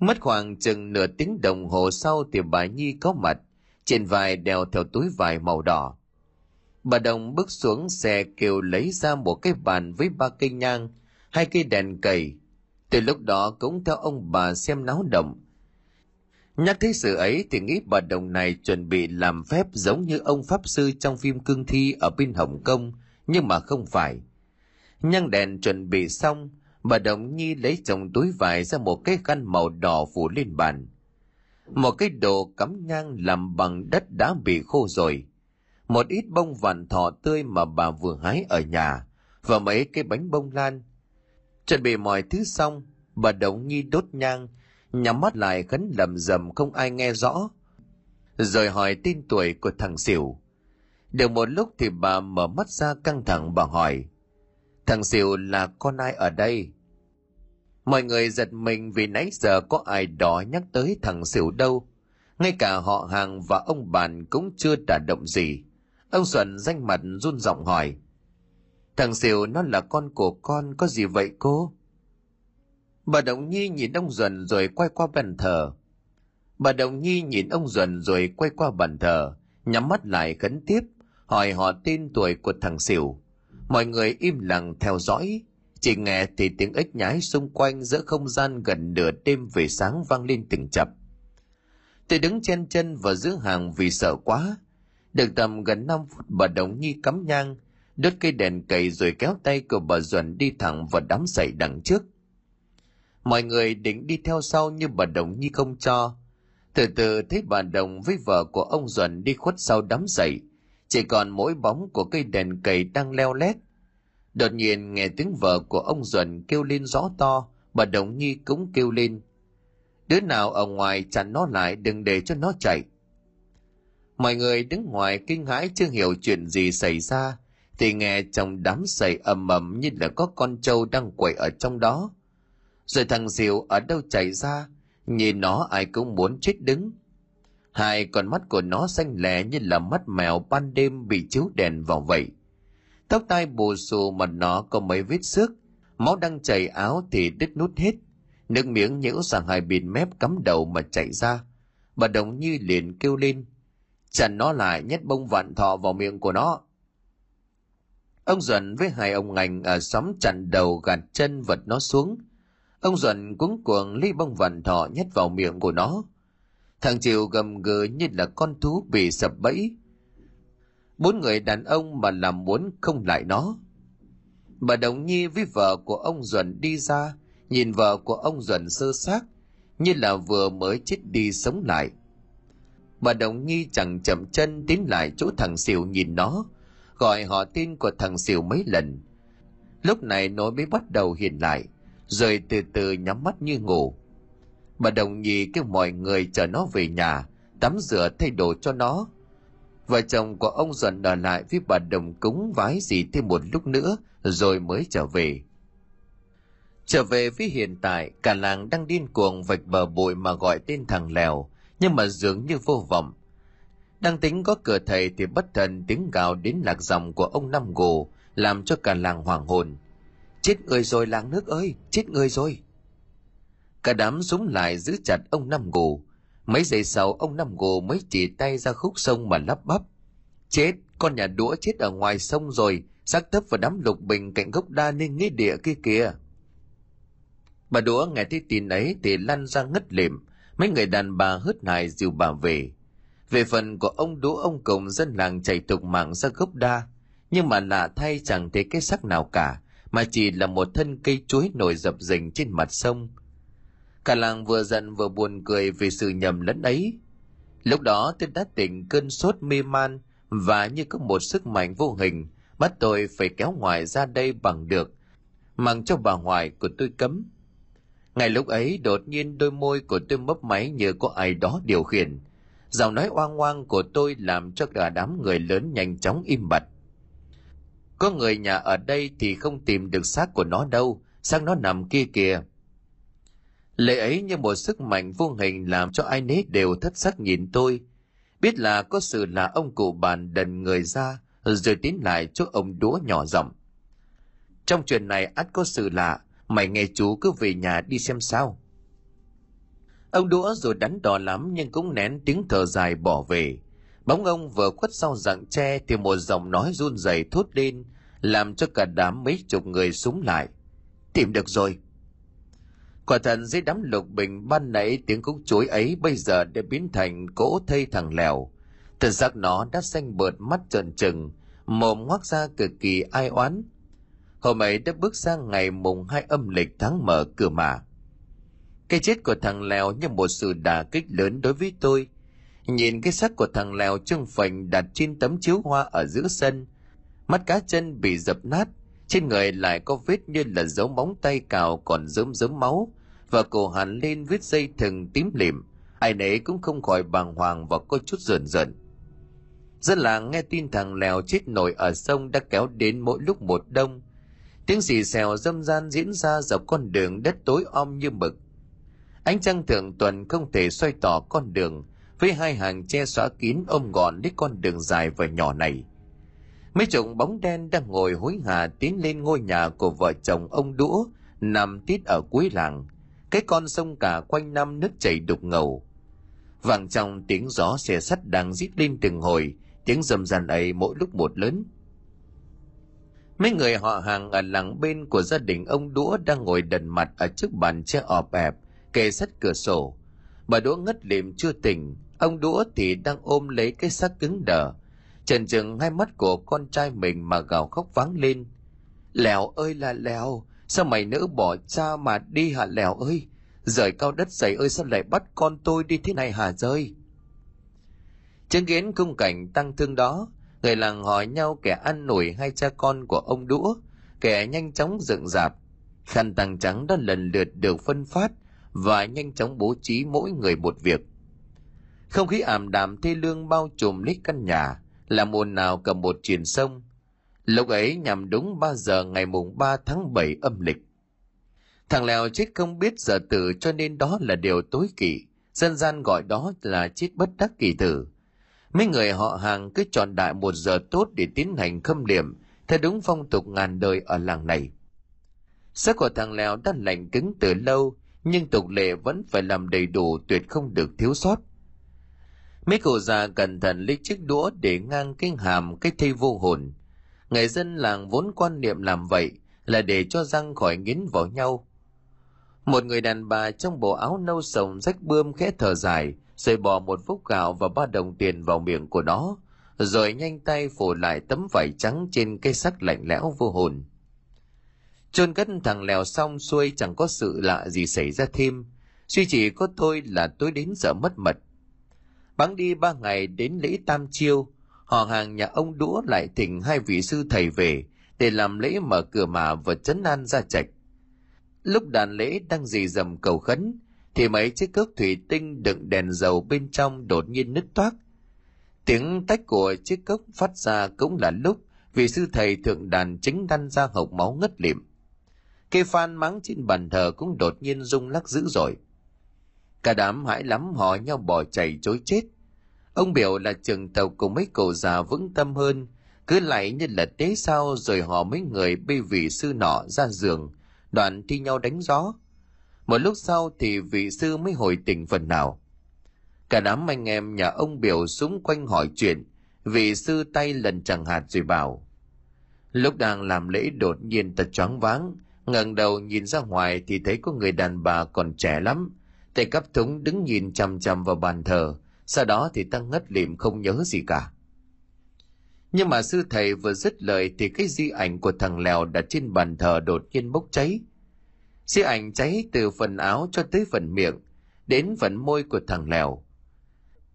Mất khoảng chừng nửa tiếng đồng hồ sau thì bà nhi có mặt, trên vai đeo theo túi vải màu đỏ. Bà đồng bước xuống xe kêu lấy ra một cái bàn với ba cây nhang, hai cây đèn cầy từ lúc đó cũng theo ông bà xem náo động. Nhắc thấy sự ấy thì nghĩ bà đồng này chuẩn bị làm phép giống như ông pháp sư trong phim cương thi ở bên hồng kông, nhưng mà không phải. Nhang đèn chuẩn bị xong, bà đồng nhi lấy chồng túi vải ra một cái khăn màu đỏ phủ lên bàn. Một cái đồ cắm nhang làm bằng đất đã bị khô rồi. Một ít bông vằn thọ tươi mà bà vừa hái ở nhà, và mấy cái bánh bông lan chuẩn bị mọi thứ xong, bà đồng nhi đốt nhang, nhắm mắt lại khấn lầm rầm không ai nghe rõ. Rồi hỏi tên tuổi của thằng xỉu được một lúc thì bà mở mắt ra căng thẳng bà hỏi, thằng xỉu là con ai ở đây? Mọi người giật mình vì nãy giờ có ai đó nhắc tới thằng xỉu đâu. Ngay cả họ hàng và ông bàn cũng chưa đả động gì. Ông xuân danh mặt run giọng hỏi thằng xỉu nó là con của con, có gì vậy cô? Bà đồng nhi nhìn ông Duẩn rồi quay qua bàn thờ. Bà đồng nhi nhìn ông Duẩn rồi quay qua bàn thờ, nhắm mắt lại khấn tiếp, hỏi họ tên tuổi của thằng xỉu mọi người im lặng theo dõi, chỉ nghe thì tiếng ếch nhái xung quanh giữa không gian gần nửa đêm về sáng vang lên từng chập. Tôi đứng chen chân và giữ hàng vì sợ quá. Được tầm gần năm phút, bà đồng nhi cắm nhang đốt cây đèn cầy rồi kéo tay của bà duẩn đi thẳng vào đám sậy đằng trước. Mọi người định đi theo sau nhưng bà đồng nhi không cho. Từ từ thấy bà đồng với vợ của ông duẩn đi khuất sau đám sậy chỉ còn mỗi bóng của cây đèn cầy đang leo lét. Đột nhiên nghe tiếng vợ của ông duẩn kêu lên rõ to, bà đồng nhi cũng kêu lên. Đứa nào ở ngoài chặn nó lại, đừng để cho nó chạy. Mọi người đứng ngoài kinh hãi, chưa hiểu chuyện gì xảy ra thì nghe trong đám sậy ầm ầm như là có con trâu đang quậy ở trong đó. Rồi thằng diệu ở đâu chạy ra nhìn nó ai cũng muốn chết đứng. Hai con mắt của nó xanh lè như là mắt mèo ban đêm bị chiếu đèn vào vậy. Tóc tai bù xù mà nó có mấy vết xước. Máu đang chảy áo thì đứt nút hết. Nước miếng nhiễu sang hai bên mép cắm đầu mà chạy ra. Bà đồng như liền kêu lên, chặn nó lại, nhét bông vạn thọ vào miệng của nó ông duẩn với hai ông ngành ở xóm chặn đầu gạt chân vật nó xuống. Ông duẩn cuống cuồng lấy bông vằn thọ nhét vào miệng của nó. Thằng triều gầm gừ như là con thú bị sập bẫy. Bốn người đàn ông mà làm muốn không lại nó. Bà đồng nhi với vợ của ông duẩn đi ra, nhìn vợ của ông duẩn sơ xác, như là vừa mới chết đi sống lại. Bà đồng nhi chẳng chậm chân tiến lại chỗ thằng xỉu nhìn nó gọi họ tên của thằng xỉu mấy lần. Lúc này nó mới bắt đầu hiện lại, rồi từ từ nhắm mắt như ngủ. Bà đồng nhi kêu mọi người chờ nó về nhà, tắm rửa thay đồ cho nó. Vợ chồng của ông dần ở lại với bà đồng cúng vái gì thêm một lúc nữa, rồi mới trở về. Trở về với hiện tại, cả làng đang điên cuồng vạch bờ bụi mà gọi tên thằng lèo, nhưng mà dường như vô vọng đang tính có cửa thầy thì bất thần tiếng gào đến lạc dòng của ông năm gồ làm cho cả làng hoàng hồn. Chết người rồi, làng nước ơi, chết người rồi. Cả đám súng lại giữ chặt ông năm gồ mấy giây sau, ông năm gồ mới chỉ tay ra khúc sông mà lắp bắp. Chết, con nhà đũa chết ở ngoài sông rồi, xác thấp vào đám lục bình cạnh gốc đa nên nghĩa địa kia kìa. Bà đũa nghe thấy tin ấy thì lăn ra ngất lịm. Mấy người đàn bà hớt hải dìu bà về về phần của ông đũa ông cùng dân làng chạy tục mạng ra gốc đa. Nhưng mà lạ thay chẳng thấy cái sắc nào cả, mà chỉ là một thân cây chuối nổi dập dềnh trên mặt sông. Cả làng vừa giận vừa buồn cười vì sự nhầm lẫn ấy. Lúc đó tôi đã tỉnh cơn sốt mê man và như có một sức mạnh vô hình, bắt tôi phải kéo ngoài ra đây bằng được, mang cho bà hoài của tôi cấm. Ngay lúc ấy đột nhiên đôi môi của tôi mấp máy như có ai đó điều khiển giọng nói oang oang của tôi làm cho cả đám người lớn nhanh chóng im bặt. Có người nhà ở đây thì không tìm được xác của nó đâu, xác nó nằm kia kìa. Lệ ấy như một sức mạnh vô hình làm cho ai nấy đều thất sắc nhìn tôi. Biết là có sự là ông cụ bàn đần người ra, rồi tiến lại chỗ ông đũa nhỏ giọng. Trong chuyện này ắt có sự lạ, mày nghe chú cứ về nhà đi xem sao ông đũa rồi đắn đỏ lắm nhưng cũng nén tiếng thở dài bỏ về. Bóng ông vừa khuất sau rặng tre thì một giọng nói run rẩy thốt lên, làm cho cả đám mấy chục người súng lại. Tìm được rồi. Quả thật dưới đám lục bình, ban nãy tiếng cúc chuối ấy bây giờ đã biến thành cỗ thây thằng lèo. Thân xác nó đã xanh bợt mắt trợn trừng, mồm ngoác ra cực kỳ ai oán. Hôm ấy đã bước sang ngày mùng hai âm lịch tháng mở cửa mà cái chết của thằng lèo như một sự đả kích lớn đối với tôi. Nhìn cái xác của thằng lèo trưng phành đặt trên tấm chiếu hoa ở giữa sân, mắt cá chân bị dập nát, trên người lại có vết như là dấu móng tay cào còn rớm rớm máu, và cổ hẳn lên vết dây thừng tím lìm. Ai nấy cũng không khỏi bàng hoàng và có chút rờn rợn. Dân làng nghe tin thằng lèo chết nổi ở sông đã kéo đến mỗi lúc một đông. Tiếng xì xèo dâm gian diễn ra dọc con đường đất tối om như mực ánh trăng thượng tuần không thể xoay tỏ con đường, với hai hàng che xóa kín ôm gọn lấy con đường dài và nhỏ này. Mấy chục bóng đen đang ngồi hối hả tiến lên ngôi nhà của vợ chồng ông đũa nằm tít ở cuối làng. Cái con sông cả quanh năm nước chảy đục ngầu. Vàng trong tiếng gió xe sắt đang rít lên từng hồi, tiếng rầm ràn ấy mỗi lúc một lớn. Mấy người họ hàng ở làng bên của gia đình ông đũa đang ngồi đần mặt ở trước bàn che ọp ẹp kề sát cửa sổ. Bà đũa ngất lịm chưa tỉnh, ông đũa thì đang ôm lấy cái xác cứng đờ. Trần trừng hai mắt của con trai mình mà gào khóc vắng lên. Lèo ơi là lèo, sao mày nỡ bỏ cha mà đi hả lèo ơi? Rời cao đất dày ơi, sao lại bắt con tôi đi thế này hả rơi? Chứng kiến khung cảnh tăng thương đó, người làng hỏi nhau kẻ ăn nổi hai cha con của ông đũa kẻ nhanh chóng dựng dạp, khăn tàng trắng đã lần lượt được phân phát và nhanh chóng bố trí mỗi người một việc. Không khí ảm đạm thê lương bao trùm lấy căn nhà, là mùa nào cầm một truyền sông. Lúc ấy nhằm đúng 3 giờ ngày mùng 3 tháng 7 âm lịch. Thằng lèo chết không biết giờ tử cho nên đó là điều tối kỵ. Dân gian gọi đó là chết bất đắc kỳ tử. Mấy người họ hàng cứ chọn đại một giờ tốt để tiến hành khâm liệm, theo đúng phong tục ngàn đời ở làng này. Sắc của thằng lèo đã lạnh cứng từ lâu nhưng tục lệ vẫn phải làm đầy đủ, tuyệt không được thiếu sót. Mấy cụ già cẩn thận lấy chiếc đũa để ngang cái hàm cái thây vô hồn. Người dân làng vốn quan niệm làm vậy là để cho răng khỏi nghiến vào nhau. Một người đàn bà trong bộ áo nâu sồng rách bươm khẽ thở dài, rồi bỏ một phúc gạo và ba đồng tiền vào miệng của nó, rồi nhanh tay phủ lại tấm vải trắng trên cây sắc lạnh lẽo vô hồn chôn cất thằng lèo xong xuôi chẳng có sự lạ gì xảy ra thêm. Suy chỉ có thôi là tôi đến giờ mất mật. Bắn đi ba ngày đến lễ tam chiêu, họ hàng nhà ông đũa lại thỉnh hai vị sư thầy về để làm lễ mở cửa mà và chấn an ra trạch. Lúc đàn lễ đang dì dầm cầu khấn, thì mấy chiếc cốc thủy tinh đựng đèn dầu bên trong đột nhiên nứt toác. Tiếng tách của chiếc cốc phát ra cũng là lúc vị sư thầy thượng đàn chính đăn ra hộc máu ngất lịm cây phan mắng trên bàn thờ cũng đột nhiên rung lắc dữ dội Cả đám hãi lắm họ nhau bỏ chạy chối chết. Ông biểu là trường tàu cùng mấy cậu già vững tâm hơn, cứ lại như là tế sao rồi họ mấy người bê vị sư nọ ra giường, đoạn thi nhau đánh gió. Một lúc sau thì vị sư mới hồi tỉnh phần nào. Cả đám anh em nhà ông biểu xung quanh hỏi chuyện, vị sư tay lần chẳng hạt rồi bảo. Lúc đang làm lễ đột nhiên ta choáng váng, ngẩng đầu nhìn ra ngoài thì thấy có người đàn bà còn trẻ lắm, tay cắp thúng đứng nhìn chằm chằm vào bàn thờ, sau đó thì ta ngất lịm không nhớ gì cả. Nhưng mà sư thầy vừa dứt lời thì cái di ảnh của thằng Lèo đặt trên bàn thờ đột nhiên bốc cháy. Di ảnh cháy từ phần áo cho tới phần miệng, đến phần môi của thằng Lèo.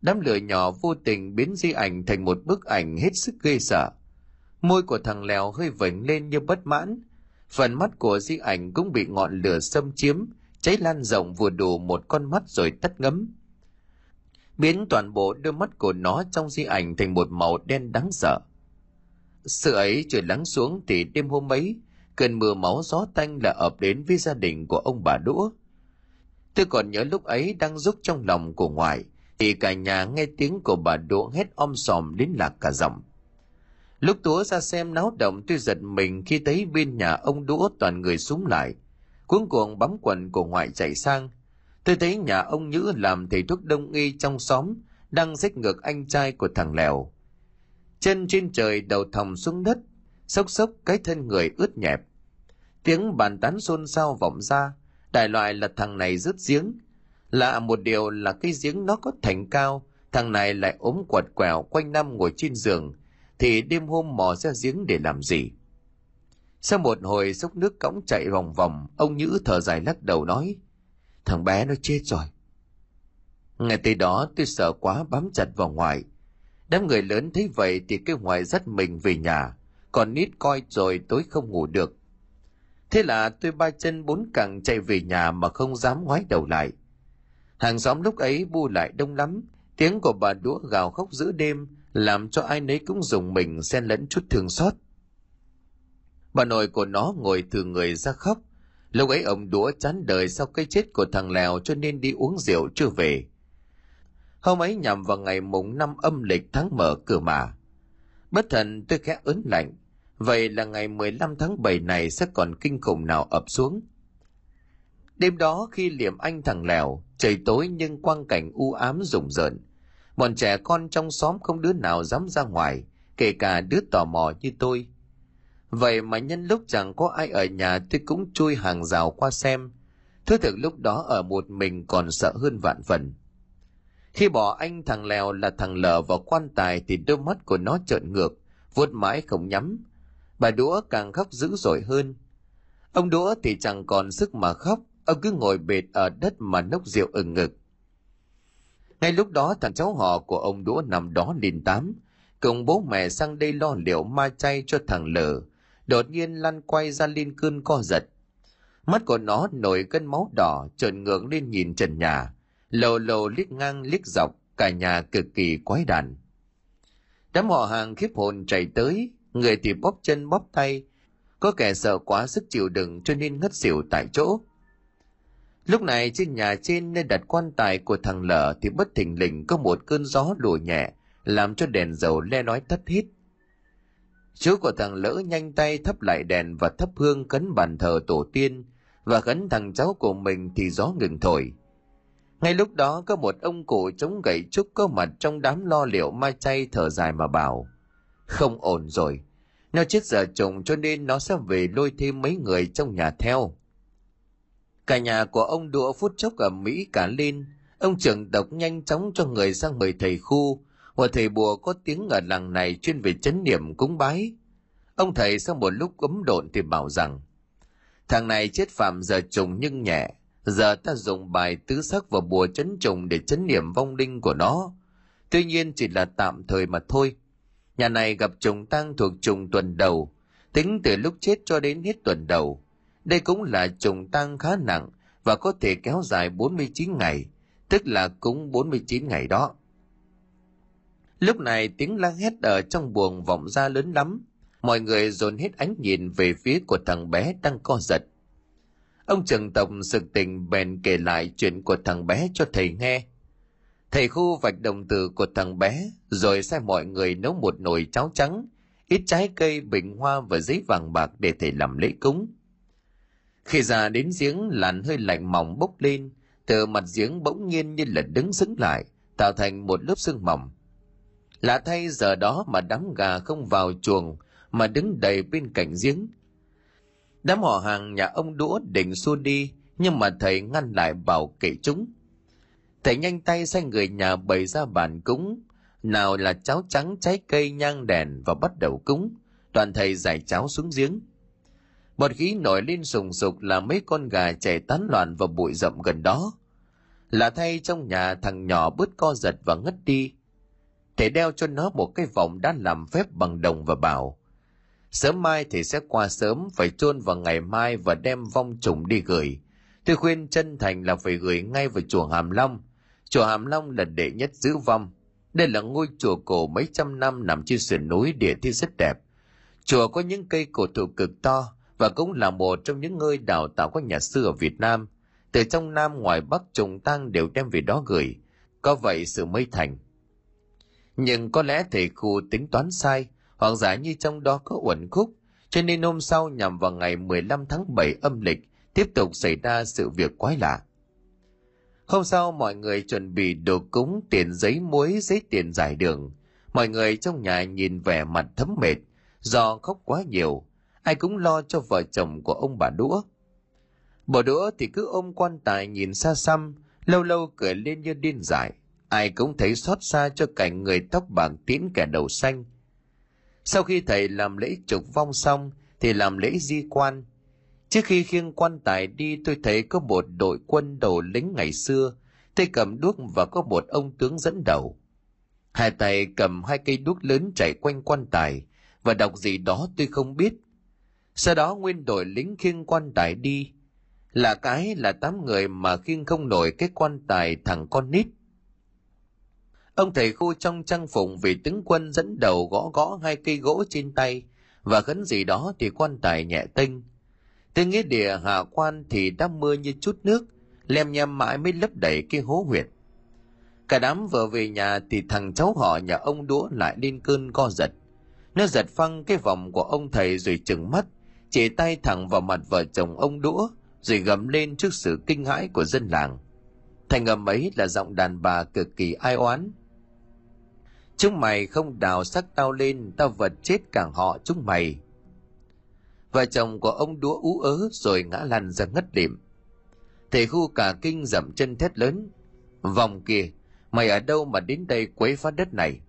Đám lửa nhỏ vô tình biến di ảnh thành một bức ảnh hết sức ghê sợ. Môi của thằng Lèo hơi vểnh lên như bất mãn. Phần mắt của di ảnh cũng bị ngọn lửa xâm chiếm, cháy lan rộng vừa đủ một con mắt rồi tắt ngấm. Biến toàn bộ đôi mắt của nó trong di ảnh thành một màu đen đáng sợ. Sự ấy trời lắng xuống thì đêm hôm ấy, cơn mưa máu gió tanh là ập đến với gia đình của ông bà Đũa. Tôi còn nhớ lúc ấy đang rúc trong lòng của ngoại, thì cả nhà nghe tiếng của bà đũa hét om sòm đến lạc cả giọng. Lúc Túa ra xem náo động tôi giật mình khi thấy bên nhà ông đũa toàn người súng lại. Cuốn cuồng bấm quần của ngoại chạy sang. Tôi thấy nhà ông Nhữ làm thầy thuốc đông y trong xóm đang xách ngược anh trai của thằng Lèo. Chân trên trời đầu thòng xuống đất, sốc sốc cái thân người ướt nhẹp. Tiếng bàn tán xôn xao vọng ra, đại loại là thằng này rứt giếng. Lạ một điều là cái giếng nó có thành cao, thằng này lại ốm quật quẹo quanh năm ngồi trên giường, thì đêm hôm mò ra giếng để làm gì? Sau một hồi xúc nước cõng chạy vòng vòng, ông Nhữ thở dài lắc đầu nói, thằng bé nó chết rồi. Ngày tới đó tôi sợ quá bám chặt vào ngoài. Đám người lớn thấy vậy thì kêu ngoài dắt mình về nhà, còn nít coi rồi tối không ngủ được. Thế là tôi ba chân bốn cẳng chạy về nhà mà không dám ngoái đầu lại. Hàng xóm lúc ấy bu lại đông lắm, tiếng của bà đũa gào khóc giữa đêm làm cho ai nấy cũng dùng mình xen lẫn chút thương xót. Bà nội của nó ngồi từ người ra khóc. Lúc ấy ông đũa chán đời sau cái chết của thằng Lèo cho nên đi uống rượu chưa về. Hôm ấy nhằm vào ngày mùng năm âm lịch tháng mở cửa mà. Bất thần tôi khẽ ớn lạnh. Vậy là ngày 15 tháng 7 này sẽ còn kinh khủng nào ập xuống. Đêm đó khi liệm anh thằng Lèo, trời tối nhưng quang cảnh u ám rùng rợn. Bọn trẻ con trong xóm không đứa nào dám ra ngoài, kể cả đứa tò mò như tôi. Vậy mà nhân lúc chẳng có ai ở nhà tôi cũng chui hàng rào qua xem. Thứ thực lúc đó ở một mình còn sợ hơn vạn phần. Khi bỏ anh thằng Lèo là thằng lờ vào quan tài thì đôi mắt của nó trợn ngược, vuốt mãi không nhắm. Bà đũa càng khóc dữ dội hơn. Ông đũa thì chẳng còn sức mà khóc, ông cứ ngồi bệt ở đất mà nốc rượu ừng ngực. Ngay lúc đó thằng cháu họ của ông đũa nằm đó liền tám, cùng bố mẹ sang đây lo liệu ma chay cho thằng lờ, đột nhiên lăn quay ra lên cơn co giật. Mắt của nó nổi cơn máu đỏ trợn ngược lên nhìn trần nhà, lầu lầu liếc ngang liếc dọc, cả nhà cực kỳ quái đản. Đám họ hàng khiếp hồn chạy tới, người thì bóp chân bóp tay, có kẻ sợ quá sức chịu đựng cho nên ngất xỉu tại chỗ. Lúc này trên nhà trên nơi đặt quan tài của thằng lở thì bất thình lình có một cơn gió lùa nhẹ, làm cho đèn dầu le nói tắt hít. Chú của thằng lỡ nhanh tay thắp lại đèn và thắp hương cấn bàn thờ tổ tiên, và khấn thằng cháu của mình thì gió ngừng thổi. Ngay lúc đó có một ông cụ chống gậy trúc có mặt trong đám lo liệu mai chay thở dài mà bảo. Không ổn rồi, nó chết giờ chồng cho nên nó sẽ về lôi thêm mấy người trong nhà theo. Cả nhà của ông đũa phút chốc ở Mỹ cả lên. Ông trưởng tộc nhanh chóng cho người sang mời thầy khu, và thầy bùa có tiếng ở làng này chuyên về chấn niệm cúng bái. Ông thầy sau một lúc ấm độn thì bảo rằng, thằng này chết phạm giờ trùng nhưng nhẹ, giờ ta dùng bài tứ sắc và bùa chấn trùng để chấn niệm vong linh của nó. Tuy nhiên chỉ là tạm thời mà thôi. Nhà này gặp trùng tang thuộc trùng tuần đầu, tính từ lúc chết cho đến hết tuần đầu. Đây cũng là trùng tang khá nặng và có thể kéo dài 49 ngày, tức là cúng 49 ngày đó. Lúc này tiếng la hét ở trong buồng vọng ra lớn lắm. Mọi người dồn hết ánh nhìn về phía của thằng bé đang co giật. Ông Trần tộc sực tình bèn kể lại chuyện của thằng bé cho thầy nghe. Thầy khu vạch đồng từ của thằng bé, rồi sai mọi người nấu một nồi cháo trắng, ít trái cây, bình hoa và giấy vàng bạc để thầy làm lễ cúng. Khi ra đến giếng, làn hơi lạnh mỏng bốc lên, từ mặt giếng bỗng nhiên như là đứng sững lại, tạo thành một lớp sương mỏng. Lạ thay giờ đó mà đám gà không vào chuồng, mà đứng đầy bên cạnh giếng. Đám họ hàng nhà ông đũa định xua đi, nhưng mà thầy ngăn lại bảo kể chúng. Thầy nhanh tay sai người nhà bày ra bàn cúng, nào là cháo trắng trái cây nhang đèn và bắt đầu cúng. Toàn thầy giải cháo xuống giếng. Bọt khí nổi lên sùng sục là mấy con gà chạy tán loạn vào bụi rậm gần đó. Là thay trong nhà thằng nhỏ bứt co giật và ngất đi. Thầy đeo cho nó một cái vòng đã làm phép bằng đồng và bảo. Sớm mai thì sẽ qua sớm, phải chôn vào ngày mai và đem vong trùng đi gửi. Tôi khuyên chân thành là phải gửi ngay vào chùa Hàm Long. Chùa Hàm Long là đệ nhất giữ vong. Đây là ngôi chùa cổ mấy trăm năm nằm trên sườn núi địa thi rất đẹp. Chùa có những cây cổ thụ cực to và cũng là một trong những nơi đào tạo các nhà sư ở Việt Nam. Từ trong Nam ngoài Bắc trùng tăng đều đem về đó gửi. Có vậy sự mới thành. Nhưng có lẽ thầy khu tính toán sai, hoặc giả như trong đó có uẩn khúc, cho nên hôm sau nhằm vào ngày 15 tháng 7 âm lịch, tiếp tục xảy ra sự việc quái lạ. Hôm sau mọi người chuẩn bị đồ cúng tiền giấy muối giấy tiền giải đường. Mọi người trong nhà nhìn vẻ mặt thấm mệt, do khóc quá nhiều, ai cũng lo cho vợ chồng của ông bà đũa. Bà đũa thì cứ ôm quan tài nhìn xa xăm, lâu lâu cười lên như điên dại. Ai cũng thấy xót xa cho cảnh người tóc bạc tiến kẻ đầu xanh. Sau khi thầy làm lễ trục vong xong, thì làm lễ di quan. Trước khi khiêng quan tài đi tôi thấy có một đội quân đầu lính ngày xưa, tay cầm đuốc và có một ông tướng dẫn đầu. Hai tay cầm hai cây đuốc lớn chạy quanh quan tài và đọc gì đó tôi không biết. Sau đó nguyên đội lính khiêng quan tài đi. Là cái là tám người mà khiêng không nổi cái quan tài thằng con nít. Ông thầy khu trong trang phục vì tướng quân dẫn đầu gõ gõ hai cây gỗ trên tay và khấn gì đó thì quan tài nhẹ tinh. Tới nghĩa địa hạ quan thì đã mưa như chút nước, lem nhem mãi mới lấp đầy cái hố huyệt. Cả đám vừa về nhà thì thằng cháu họ nhà ông đũa lại lên cơn co giật. Nó giật phăng cái vòng của ông thầy rồi chừng mắt, chỉ tay thẳng vào mặt vợ chồng ông đũa, rồi gầm lên trước sự kinh hãi của dân làng. Thành âm ấy là giọng đàn bà cực kỳ ai oán. Chúng mày không đào sắc tao lên, tao vật chết cả họ chúng mày. Vợ chồng của ông đũa ú ớ rồi ngã lăn ra ngất lịm. Thầy khu cả kinh dậm chân thét lớn. Vòng kìa, mày ở đâu mà đến đây quấy phá đất này?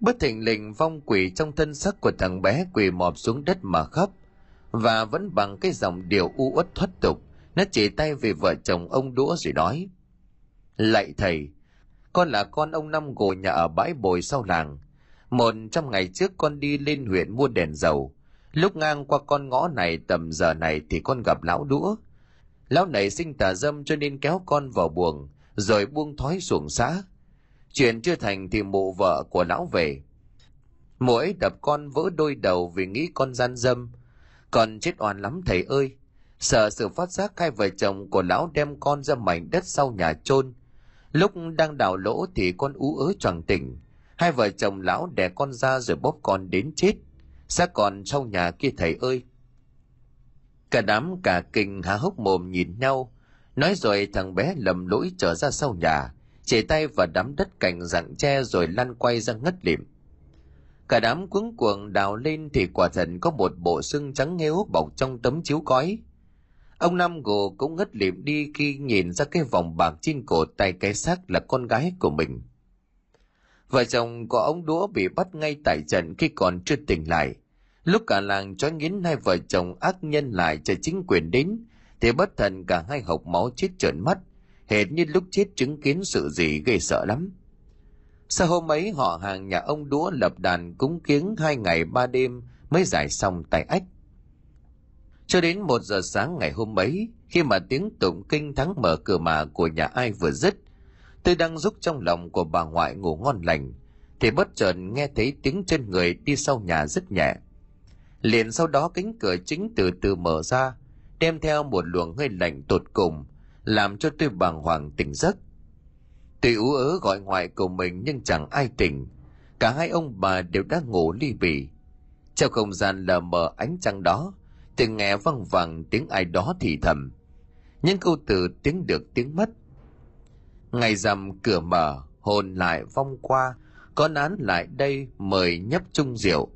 Bất thình lình vong quỷ trong thân sắc của thằng bé quỳ mọp xuống đất mà khóc và vẫn bằng cái dòng điệu u uất thoát tục, nó chỉ tay về vợ chồng ông đũa rồi nói, lạy thầy, con là con ông năm gồ nhà ở bãi bồi sau làng. Một trăm ngày trước con đi lên huyện mua đèn dầu. Lúc ngang qua con ngõ này tầm giờ này thì con gặp lão đũa. Lão này sinh tà dâm cho nên kéo con vào buồng, rồi buông thói xuồng xã chuyện chưa thành thì mụ vợ của lão về. Mụ ấy đập con vỡ đôi đầu vì nghĩ con gian dâm con chết oan lắm, thầy ơi. Sợ sự phát giác hai vợ chồng của lão đem con ra mảnh đất sau nhà chôn. Lúc đang đào lỗ thì con ú ớ choàng tỉnh. Hai vợ chồng lão đẻ con ra rồi bóp con đến chết. Xác còn sau nhà kia, thầy ơi. Cả đám cả kinh há hốc mồm nhìn nhau. Nói rồi thằng bé lầm lỗi trở ra sau nhà chỉ tay vào đám đất cành rặng tre rồi lăn quay ra ngất lịm cả đám cuống cuồng đào lên thì quả thật có một bộ xương trắng nghếu bọc trong tấm chiếu cói. Ông năm gồ cũng ngất lịm đi khi nhìn ra cái vòng bạc trên cổ tay cái xác là con gái của mình. Vợ chồng của ông đũa bị bắt ngay tại trận khi còn chưa tỉnh lại. Lúc cả làng cho nghiến hai vợ chồng ác nhân lại cho chính quyền đến, thì bất thần cả hai hộc máu chết trợn mắt. Hệt như lúc chết chứng kiến sự gì gây sợ lắm sau hôm ấy họ hàng nhà ông đũa lập đàn cúng kiếng hai ngày ba đêm mới giải xong tài ách cho đến một giờ sáng ngày hôm ấy khi mà tiếng tụng kinh thắng mở cửa mà của nhà ai vừa dứt tôi đang giúp trong lòng của bà ngoại ngủ ngon lành thì bất chợt nghe thấy tiếng chân người đi sau nhà rất nhẹ liền sau đó cánh cửa chính từ từ mở ra đem theo một luồng hơi lạnh tột cùng, làm cho tôi bàng hoàng tỉnh giấc. Tuy ú ớ gọi ngoại của mình nhưng chẳng ai tỉnh. Cả hai ông bà đều đã ngủ ly bì. Trong không gian lờ mờ ánh trăng đó, tôi nghe văng vẳng tiếng ai đó thì thầm. Những câu từ tiếng được tiếng mất. Ngày rằm cửa mở, hồn lại vong qua, có nán lại đây mời nhấp chung rượu.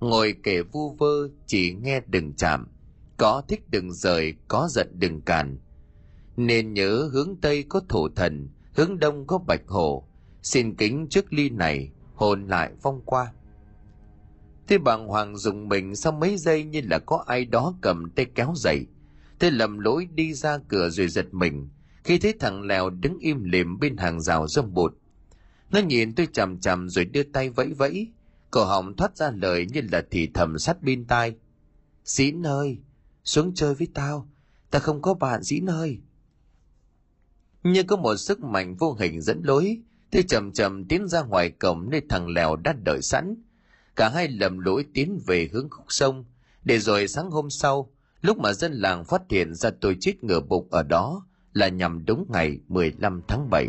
Ngồi kể vu vơ chỉ nghe đừng chạm, có thích đừng rời, có giận đừng cản. Nên nhớ hướng Tây có thổ thần, hướng Đông có bạch hồ xin kính trước ly này, hồn lại phong qua. Thế bàng hoàng dùng mình sau mấy giây như là có ai đó cầm tay kéo dậy. Thế lầm lỗi đi ra cửa rồi giật mình, khi thấy thằng Lèo đứng im lìm bên hàng rào dâm bụt. Nó nhìn tôi chằm chằm rồi đưa tay vẫy vẫy, cổ họng thoát ra lời như là thì thầm sát bên tai. Dĩn ơi, xuống chơi với tao, ta không có bạn dĩn ơi. Như có một sức mạnh vô hình dẫn lối, tôi chậm chậm tiến ra ngoài cổng nơi thằng Lèo đã đợi sẵn. Cả hai lầm lỗi tiến về hướng khúc sông, để rồi sáng hôm sau, lúc mà dân làng phát hiện ra tôi chết ngửa bụng ở đó là nhằm đúng ngày 15 tháng 7.